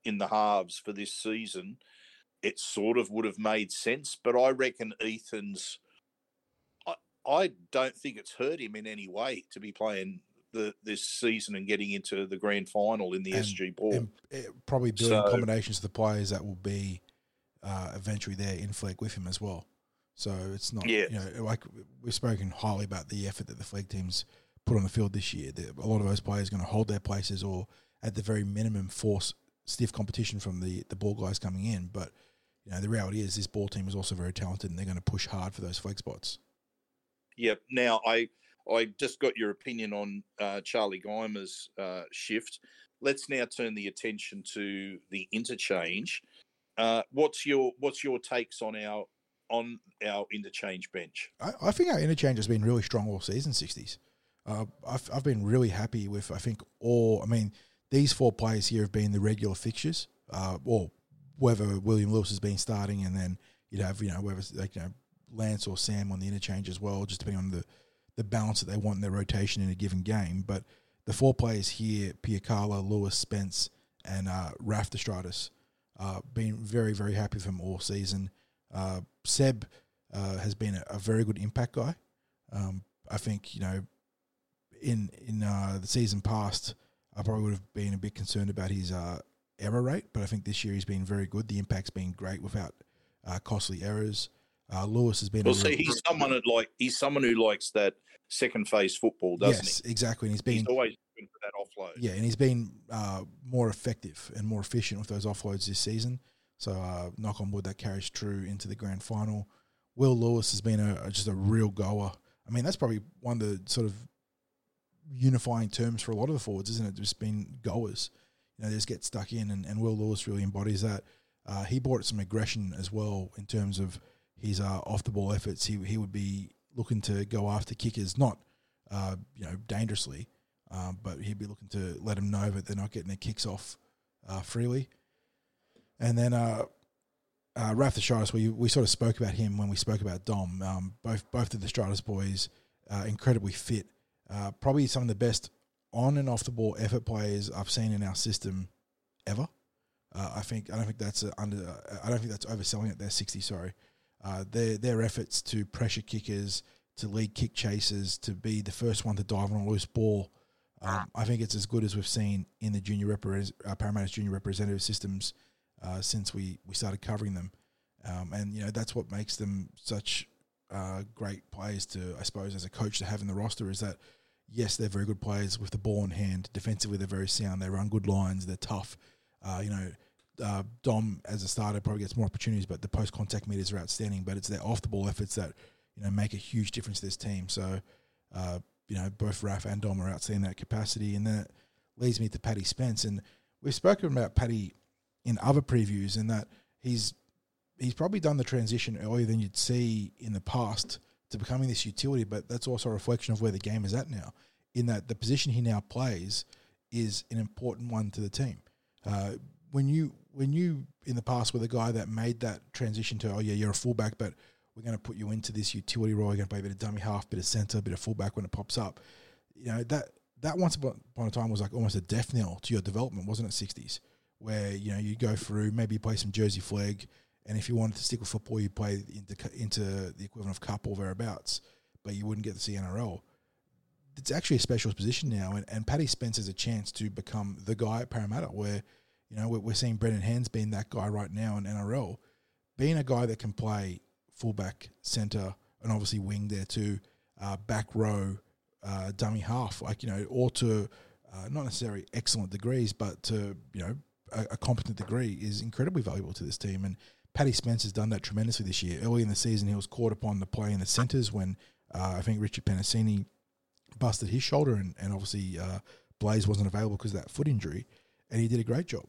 in the halves for this season, it sort of would have made sense. But I reckon Ethan's. I, I don't think it's hurt him in any way to be playing the this season and getting into the grand final in the And- SG ball. and eh, probably building So- combinations of the players that will be uh, eventually there in Flegg with him as well. So it's not, Yeah. you know, like we've spoken highly about the effort that the Flegg teams put on the field this year. That A lot of those players are going to hold their places or at the very minimum force stiff competition from the, the ball guys coming in. But, you know, the reality is this ball team is also very talented and they're going to push hard for those Flegg spots. Yep. Now I I just got your opinion on uh, Charlie Geimer's uh, shift. Let's now turn the attention to the interchange. Uh, what's your what's your takes on our on our interchange bench? I, I think our interchange has been really strong all season, 60s. Uh, I've, I've been really happy with, I think, all, I mean, these four players here have been the regular fixtures, uh, or whether William Lewis has been starting, and then you'd have, you know, whether like, you know, Lance or Sam on the interchange as well, just depending on the, the balance that they want in their rotation in a given game. But the four players here, Piacala, Lewis, Spence, and uh, Raf Destratus, uh, been very, very happy with him all season. Uh, Seb uh, has been a, a very good impact guy. Um, I think you know, in in uh, the season past, I probably would have been a bit concerned about his uh, error rate, but I think this year he's been very good. The impact's been great without uh, costly errors. Uh, Lewis has been. Well, see, he's someone that like he's someone who likes that second phase football, doesn't yes, exactly, and he's he? been He's always looking for that offload. Yeah, and he's been uh, more effective and more efficient with those offloads this season. So uh, knock on wood that carries true into the grand final. Will Lewis has been a, a- just a real goer. I mean, that's probably one of the sort of unifying terms for a lot of the forwards, isn't it? Just been goers. You know, they just get stuck in, and, and Will Lewis really embodies that. Uh, he brought some aggression as well in terms of his uh, off the ball efforts. He he would be looking to go after kickers, not uh, you know dangerously, um, but he'd be looking to let them know that they're not getting their kicks off uh, freely. And then uh, uh, Raf the Stratus, we we sort of spoke about him when we spoke about Dom. Um, both both of the Stratus boys, uh, incredibly fit. Uh, probably some of the best on and off the ball effort players I've seen in our system ever. Uh, I think I don't think that's under. I don't think that's overselling it. They're sixty. Sorry, uh, their their efforts to pressure kickers, to lead kick chasers, to be the first one to dive on a loose ball. Um, I think it's as good as we've seen in the junior repre- uh, Parramatta's junior representative systems uh, since we, we started covering them, um, and you know that's what makes them such uh, great players to I suppose as a coach to have in the roster is that yes they're very good players with the ball in hand. Defensively they're very sound. They run good lines. They're tough. Uh, you know uh, Dom as a starter probably gets more opportunities but the post contact meters are outstanding. But it's their off the ball efforts that you know make a huge difference to this team. So uh, you know both Raf and Dom are outstanding in that capacity and that leads me to Paddy Spence and we've spoken about Paddy in other previews and that he's he's probably done the transition earlier than you'd see in the past to becoming this utility, but that's also a reflection of where the game is at now. In that the position he now plays is an important one to the team. Uh, when you when you in the past were the guy that made that transition to oh yeah you're a fullback, but we're going to put you into this utility role. You're going to play a bit of dummy half, bit of center, bit of fullback when it pops up. You know that that once upon a time was like almost a death knell to your development, wasn't it? Sixties, where you know you go through maybe play some Jersey Flegg, and if you wanted to stick with football, you play into into the equivalent of cup or thereabouts, but you wouldn't get to see NRL. It's actually a special position now, and, and Paddy Spence has a chance to become the guy at Parramatta, where you know we're, we're seeing Brendan Hands being that guy right now in NRL, being a guy that can play fullback, centre, and obviously wing there too, uh, back row, uh, dummy half, like you know, or to uh, not necessarily excellent degrees, but to you know a, a, competent degree is incredibly valuable to this team. And Paddy Spence has done that tremendously this year. Early in the season, he was caught upon the play in the centres when uh, I think Richard Penisini busted his shoulder, and, and obviously uh, Blaize wasn't available because of that foot injury, and he did a great job.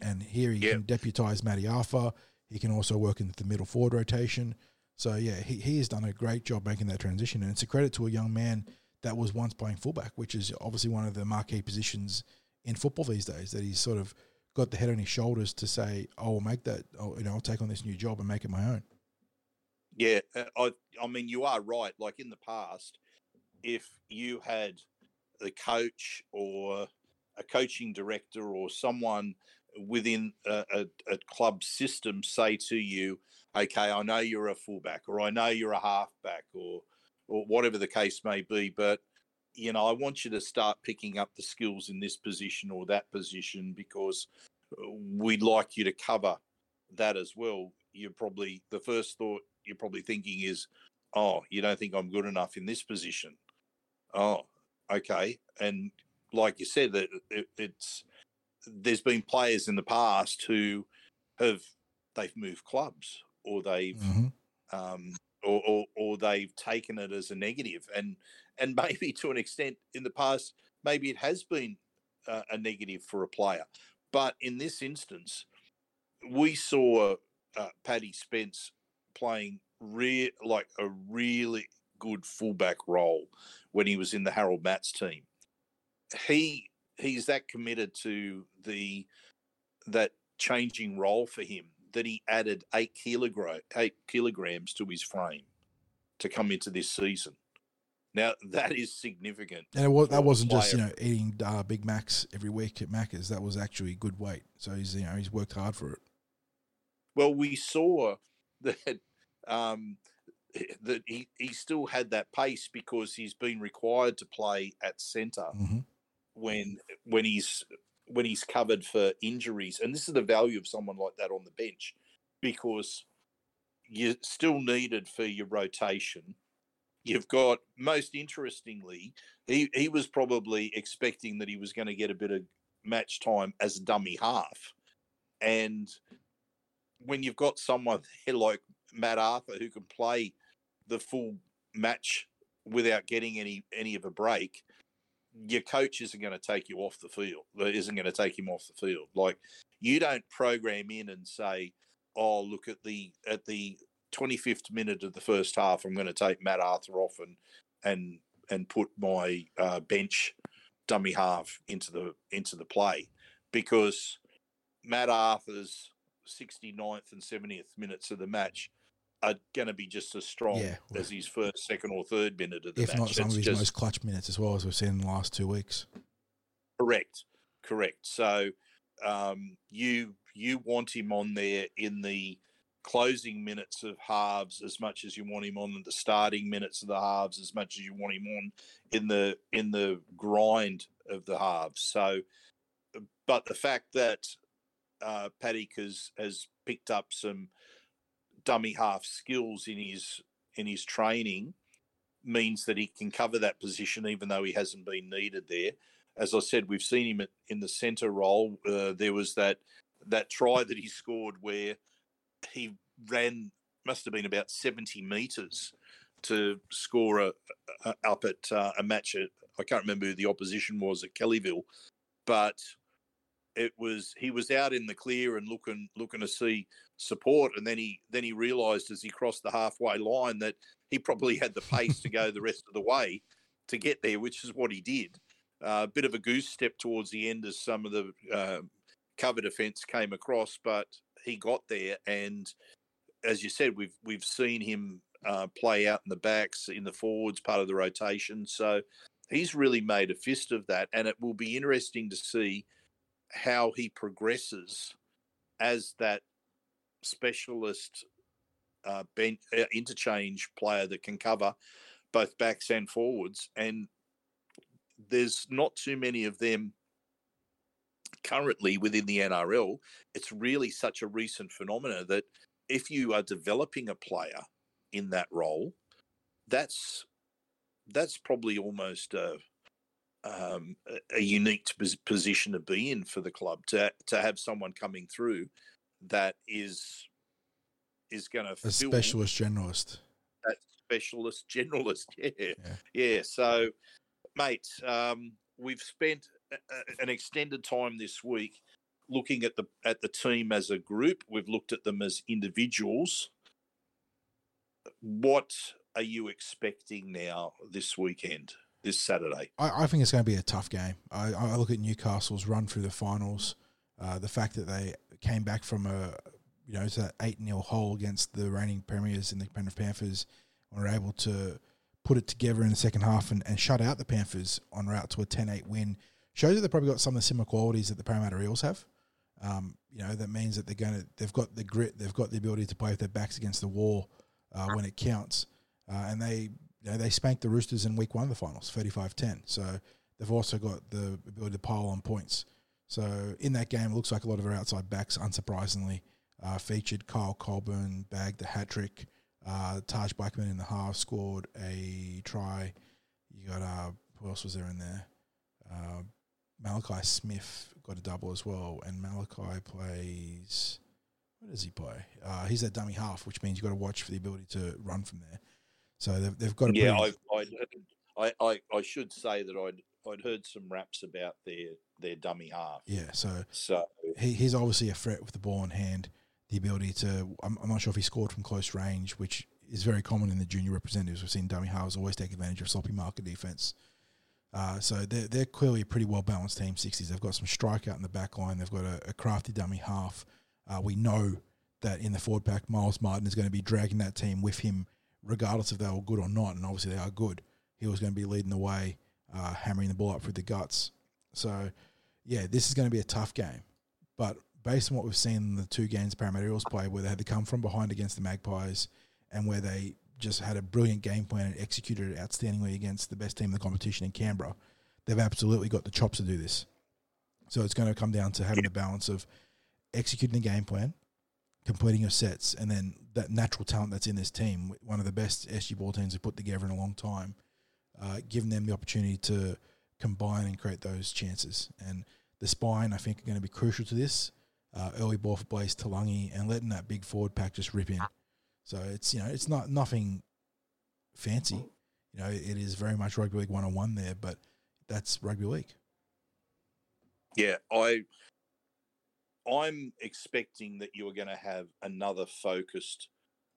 And here he yep. can deputise Matty Arthur. He can also work in the middle forward rotation. So yeah, he, he has done a great job making that transition, and it's a credit to a young man that was once playing fullback, which is obviously one of the marquee positions in football these days. That he's sort of got the head on his shoulders to say, "I will make that. I'll, you know, I'll take on this new job and make it my own." Yeah, uh, I, I mean, you are right. Like in the past, if you had the coach or a coaching director or someone within a, a, a, club system say to you, okay, I know you're a fullback or I know you're a halfback or or whatever the case may be, but you know, I want you to start picking up the skills in this position or that position because uh, we'd like you to cover that as well. You're probably the first thought you're probably thinking is, oh, you don't think I'm good enough in this position. Oh, okay. And like you said, that it, it's there's been players in the past who have they've moved clubs or they've mm-hmm. um, or, or, or they've taken it as a negative. And and maybe to an extent in the past maybe it has been uh, a negative for a player. But in this instance we saw uh, Paddy Spence playing real like a really good fullback role when he was in the Harold Matts team. He he's that committed to the that changing role for him that he added eight kilogram eight kilograms to his frame to come into this season. Now that is significant. And it was, that wasn't just you know eating uh, Big Macs every week at Macca's. That was actually good weight. So he's you know he's worked hard for it. Well, we saw that um, that he, he still had that pace because he's been required to play at center mm-hmm when when he's when he's covered for injuries. And this is the value of someone like that on the bench because you're still needed for your rotation. You've got most interestingly, he, he was probably expecting that he was going to get a bit of match time as a dummy half. And when you've got someone like Matt Arthur who can play the full match without getting any any of a break, your coach isn't going to take you off the field. Isn't going to take him off the field. Like you don't program in and say, "Oh, look at the at the 25th minute of the first half, I'm going to take Matt Arthur off and and and put my uh, bench dummy half into the into the play," because Matt Arthur's 69th and 70th minutes of the match are going to be just as strong yeah. as his first, second, or third minute of the if match. If not some it's of his just, most clutch minutes as well, as we've seen in the last two weeks. Correct, correct. So um, you you want him on there in the closing minutes of halves as much as you want him on the starting minutes of the halves as much as you want him on in the in the grind of the halves. So, but the fact that uh, Paddy has has picked up some dummy half skills in his in his training means that he can cover that position even though he hasn't been needed there. As I said, we've seen him in the centre role. Uh, there was that that try that he scored where he ran must have been about 70 metres to score a, a up at uh, a match at I can't remember who the opposition was at Kellyville, but it was he was out in the clear and looking looking to see support, and then he then he realised as he crossed the halfway line that he probably had the pace to go the rest of the way to get there, which is what he did. A uh, bit of a goose step towards the end as some of the uh, cover defence came across, but he got there and as you said, we've we've seen him uh, play out in the backs, in the forwards, part of the rotation. So he's really made a fist of that, and it will be interesting to see how he progresses as that specialist uh, bench, uh, interchange player that can cover both backs and forwards. And there's not too many of them currently within the NRL. It's really such a recent phenomena that if you are developing a player in that role, that's that's probably almost a, um, a unique position to be in for the club to to have someone coming through that is is going to a specialist generalist. That specialist generalist, yeah, yeah. yeah. So, mate, um, we've spent a, an extended time this week looking at the at the team as a group. We've looked at them as individuals. What are you expecting now this weekend, this Saturday? I, I think it's going to be a tough game. I, I, look at Newcastle's run through the finals, uh, the fact that they came back from a you know, it's that 8 0 hole against the reigning premiers in the Penrith Panthers. And were able to put it together in the second half and, and shut out the Panthers on route to a 10 8 win. Shows that they've probably got some of the similar qualities that the Parramatta Eels have. Um, you know, that means that they're going to, they've got the grit, they've got the ability to play with their backs against the wall uh, when it counts. Uh, and they, you know, they spanked the Roosters in week one of the finals, 35 10. So they've also got the ability to pile on points. So in that game, it looks like a lot of our outside backs, unsurprisingly, uh, featured Kyle Colburn, bagged the hat trick. Uh, Taj Blackman in the half scored a try. You got uh, who else was there in there? Uh, Malachi Smith got a double as well, and Malachi plays. What does he play? Uh, he's a dummy half, which means you've got to watch for the ability to run from there. So they've, they've got a yeah. I, I, I I should say that I'd I'd heard some raps about their their dummy half. Yeah, so so he, he's obviously a threat with the ball in hand the ability to. I'm, I'm, not sure if he scored from close range, which is very common in the junior representatives. We've seen dummy halves always take advantage of sloppy market defense. Uh, so they're, they're clearly a pretty well balanced team. 60s. They've got some strike out in the back line. They've got a, a crafty dummy half. Uh, we know that in the forward pack, Miles Martin is going to be dragging that team with him, regardless if they were good or not. And obviously they are good. He was going to be leading the way, uh, hammering the ball up through the guts. So, yeah, this is going to be a tough game. But based on what we've seen in the two games Parramatta Eels play, where they had to come from behind against the Magpies, and where they just had a brilliant game plan and executed it outstandingly against the best team in the competition in Canberra, they've absolutely got the chops to do this. So it's going to come down to having the balance of executing the game plan, completing your sets, and then that natural talent that's in this team, one of the best SG ball teams have put together in a long time, uh, giving them the opportunity to combine and create those chances. And the spine, I think, are going to be crucial to this uh, early ball for Blaize Talagi and letting that big forward pack just rip in. So it's you know it's not nothing fancy. You know it is very much rugby league one on one there, but that's rugby league. Yeah, I I'm expecting that you are going to have another focused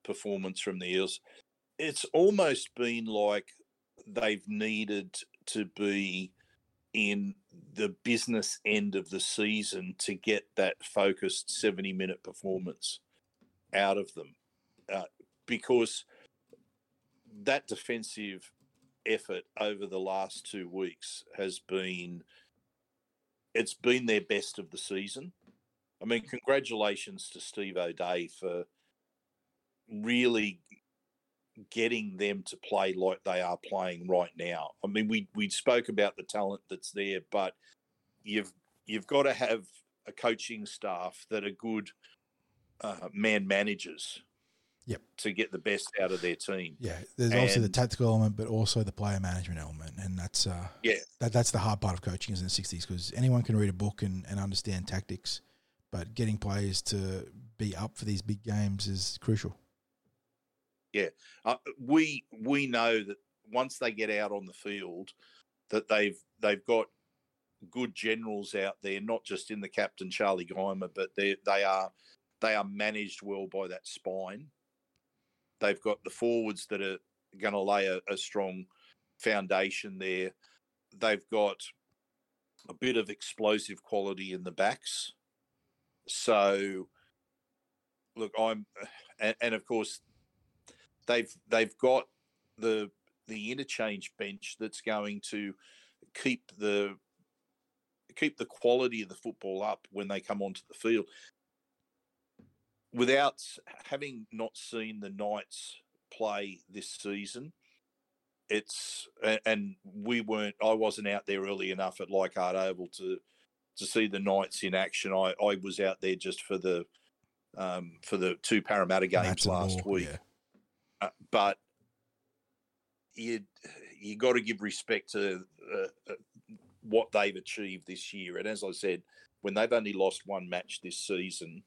performance from the Eels. It's almost been like they've needed to be in the business end of the season to get that focused 70 minute performance out of them. Uh, because that defensive effort over the last two weeks has been it's been their best of the season. I mean congratulations to steve o'day for really getting them to play like they are playing right now. I mean, we we spoke about the talent that's there, but you've you've got to have a coaching staff that are good uh, man managers. Yep. To get the best out of their team. Yeah, there's and, also the tactical element, but also the player management element, and that's uh, yeah, that, that's the hard part of coaching is in the '60s because anyone can read a book and, and understand tactics, but getting players to be up for these big games is crucial. Yeah, uh, we we know that once they get out on the field, that they've they've got good generals out there, not just in the captain Charlie Geimer, but they they are they are managed well by that spine. They've got the forwards that are going to lay a, a strong foundation there. They've got a bit of explosive quality in the backs. So look, I'm, and, and of course, they've they've got the the interchange bench that's going to keep the keep the quality of the football up when they come onto the field. Without having not seen the Knights play this season, it's and we weren't. I wasn't out there early enough at Leichhardt Oval to to see the Knights in action. I, I was out there just for the um, for the two Parramatta games last week. Yeah. Uh, but you you got to give respect to uh, uh, what they've achieved this year. And as I said, when they've only lost one match this season,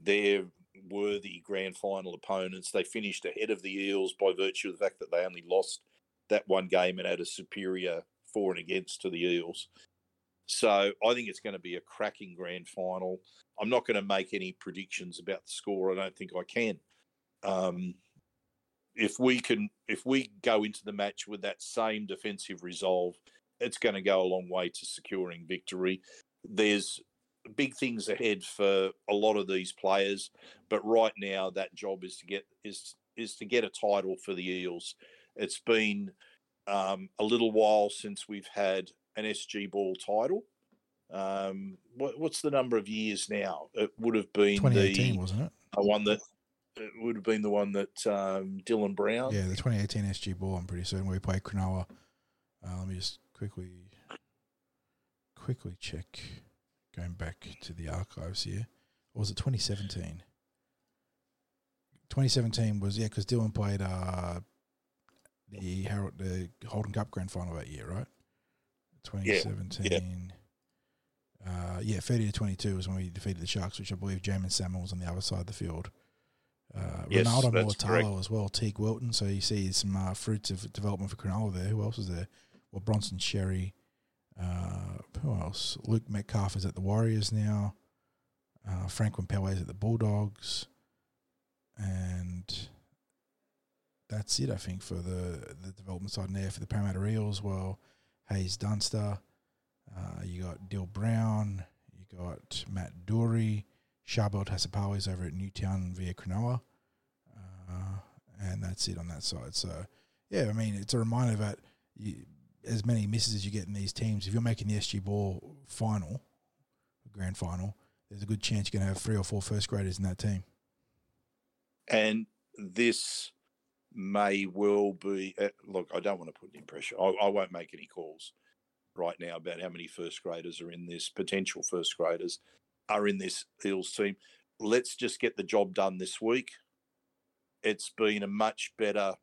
they're worthy grand final opponents. They finished ahead of the Eels by virtue of the fact that they only lost that one game and had a superior for and against to the Eels. So I think it's going to be a cracking grand final. I'm not going to make any predictions about the score. I don't think I can. Um, if we can, if we go into the match with that same defensive resolve, it's going to go a long way to securing victory. There's big things ahead for a lot of these players, but right now that job is to get is is to get a title for the Eels. It's been um, a little while since we've had an SG Ball title. Um, what, what's the number of years now? It would have been 2018, the wasn't it? one that it would have been the one that um, Dylan Brown. Yeah, the 2018 SG Ball. I'm pretty certain we played Cronulla. Uh, let me just quickly quickly check. Going back to the archives here, or was it 2017? 2017 was yeah, because Dylan played uh, the Harold the Holden Cup Grand Final that year, right? 2017. Yeah, yeah. Uh, yeah, 30 to 22 was when we defeated the Sharks, which I believe Jaeman Salmon was on the other side of the field. Uh, yes, Ronaldo Mulitalo as well, Teig Wilton. So you see some uh, fruits of development for Cronulla there. Who else is there? Well, Bronson Xerri. Uh, who else? Luke Metcalf is at the Warriors now. Uh, Franklin Pele is at the Bulldogs. And that's it, I think, for the, the development side there. For the Parramatta Eels, well, Hayes Dunster. Uh, you got Dill Brown. You got Matt Doorey. Charbel Tasipale is over at Newtown via Cronulla. Uh, and that's it on that side. So, yeah, I mean, it's a reminder that you, as many misses as you get in these teams, if you're making the SG Ball final, grand final, there's a good chance you're going to have three or four first graders in that team. And this may well be. Uh, look, I don't want to put any pressure. I, I, won't make any calls right now about how many first graders are in this. Potential first graders are in this Eels team. Let's just get the job done this week. It's been a much better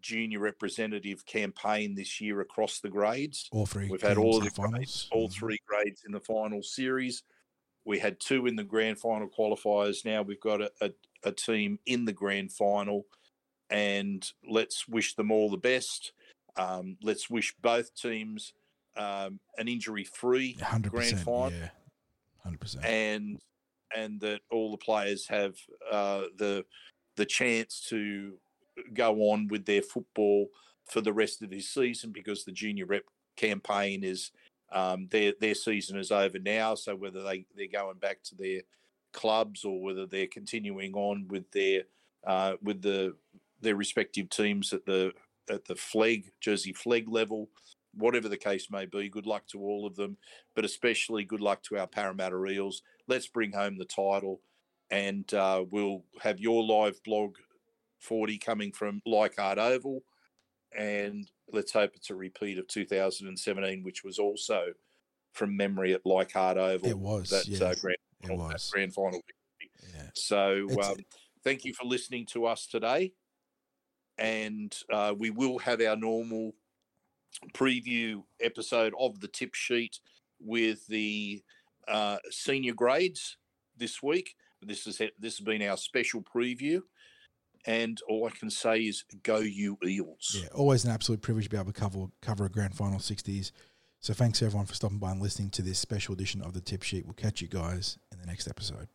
junior representative campaign this year across the grades. All three. We've had all the finals. Grades, all mm-hmm. three grades in the final series. We had two in the grand final qualifiers. Now we've got a, a, a team in the grand final and let's wish them all the best. Um, let's wish both teams um, an injury-free grand final. Yeah, hundred percent. And and that all the players have uh, the the chance to go on with their football for the rest of this season because the junior rep campaign is um, their their season is over now. So whether they they're going back to their clubs or whether they're continuing on with their uh, with the their respective teams at the at the Flegg Jersey Flegg level whatever the case may be good luck to all of them but especially good luck to our parramatta eels let's bring home the title and uh, we'll have your live blog 40 coming from leichhardt oval and let's hope it's a repeat of 2017 which was also from memory at leichhardt oval it was that yeah, uh, grand, it was. grand final yeah. so um, thank you for listening to us today and uh, we will have our normal preview episode of the tip sheet with the uh, senior grades this week. This is this has been our special preview, and all I can say is go you Eels! Yeah, always an absolute privilege to be able to cover cover a grand final sixties. So thanks everyone for stopping by and listening to this special edition of the tip sheet. We'll catch you guys in the next episode.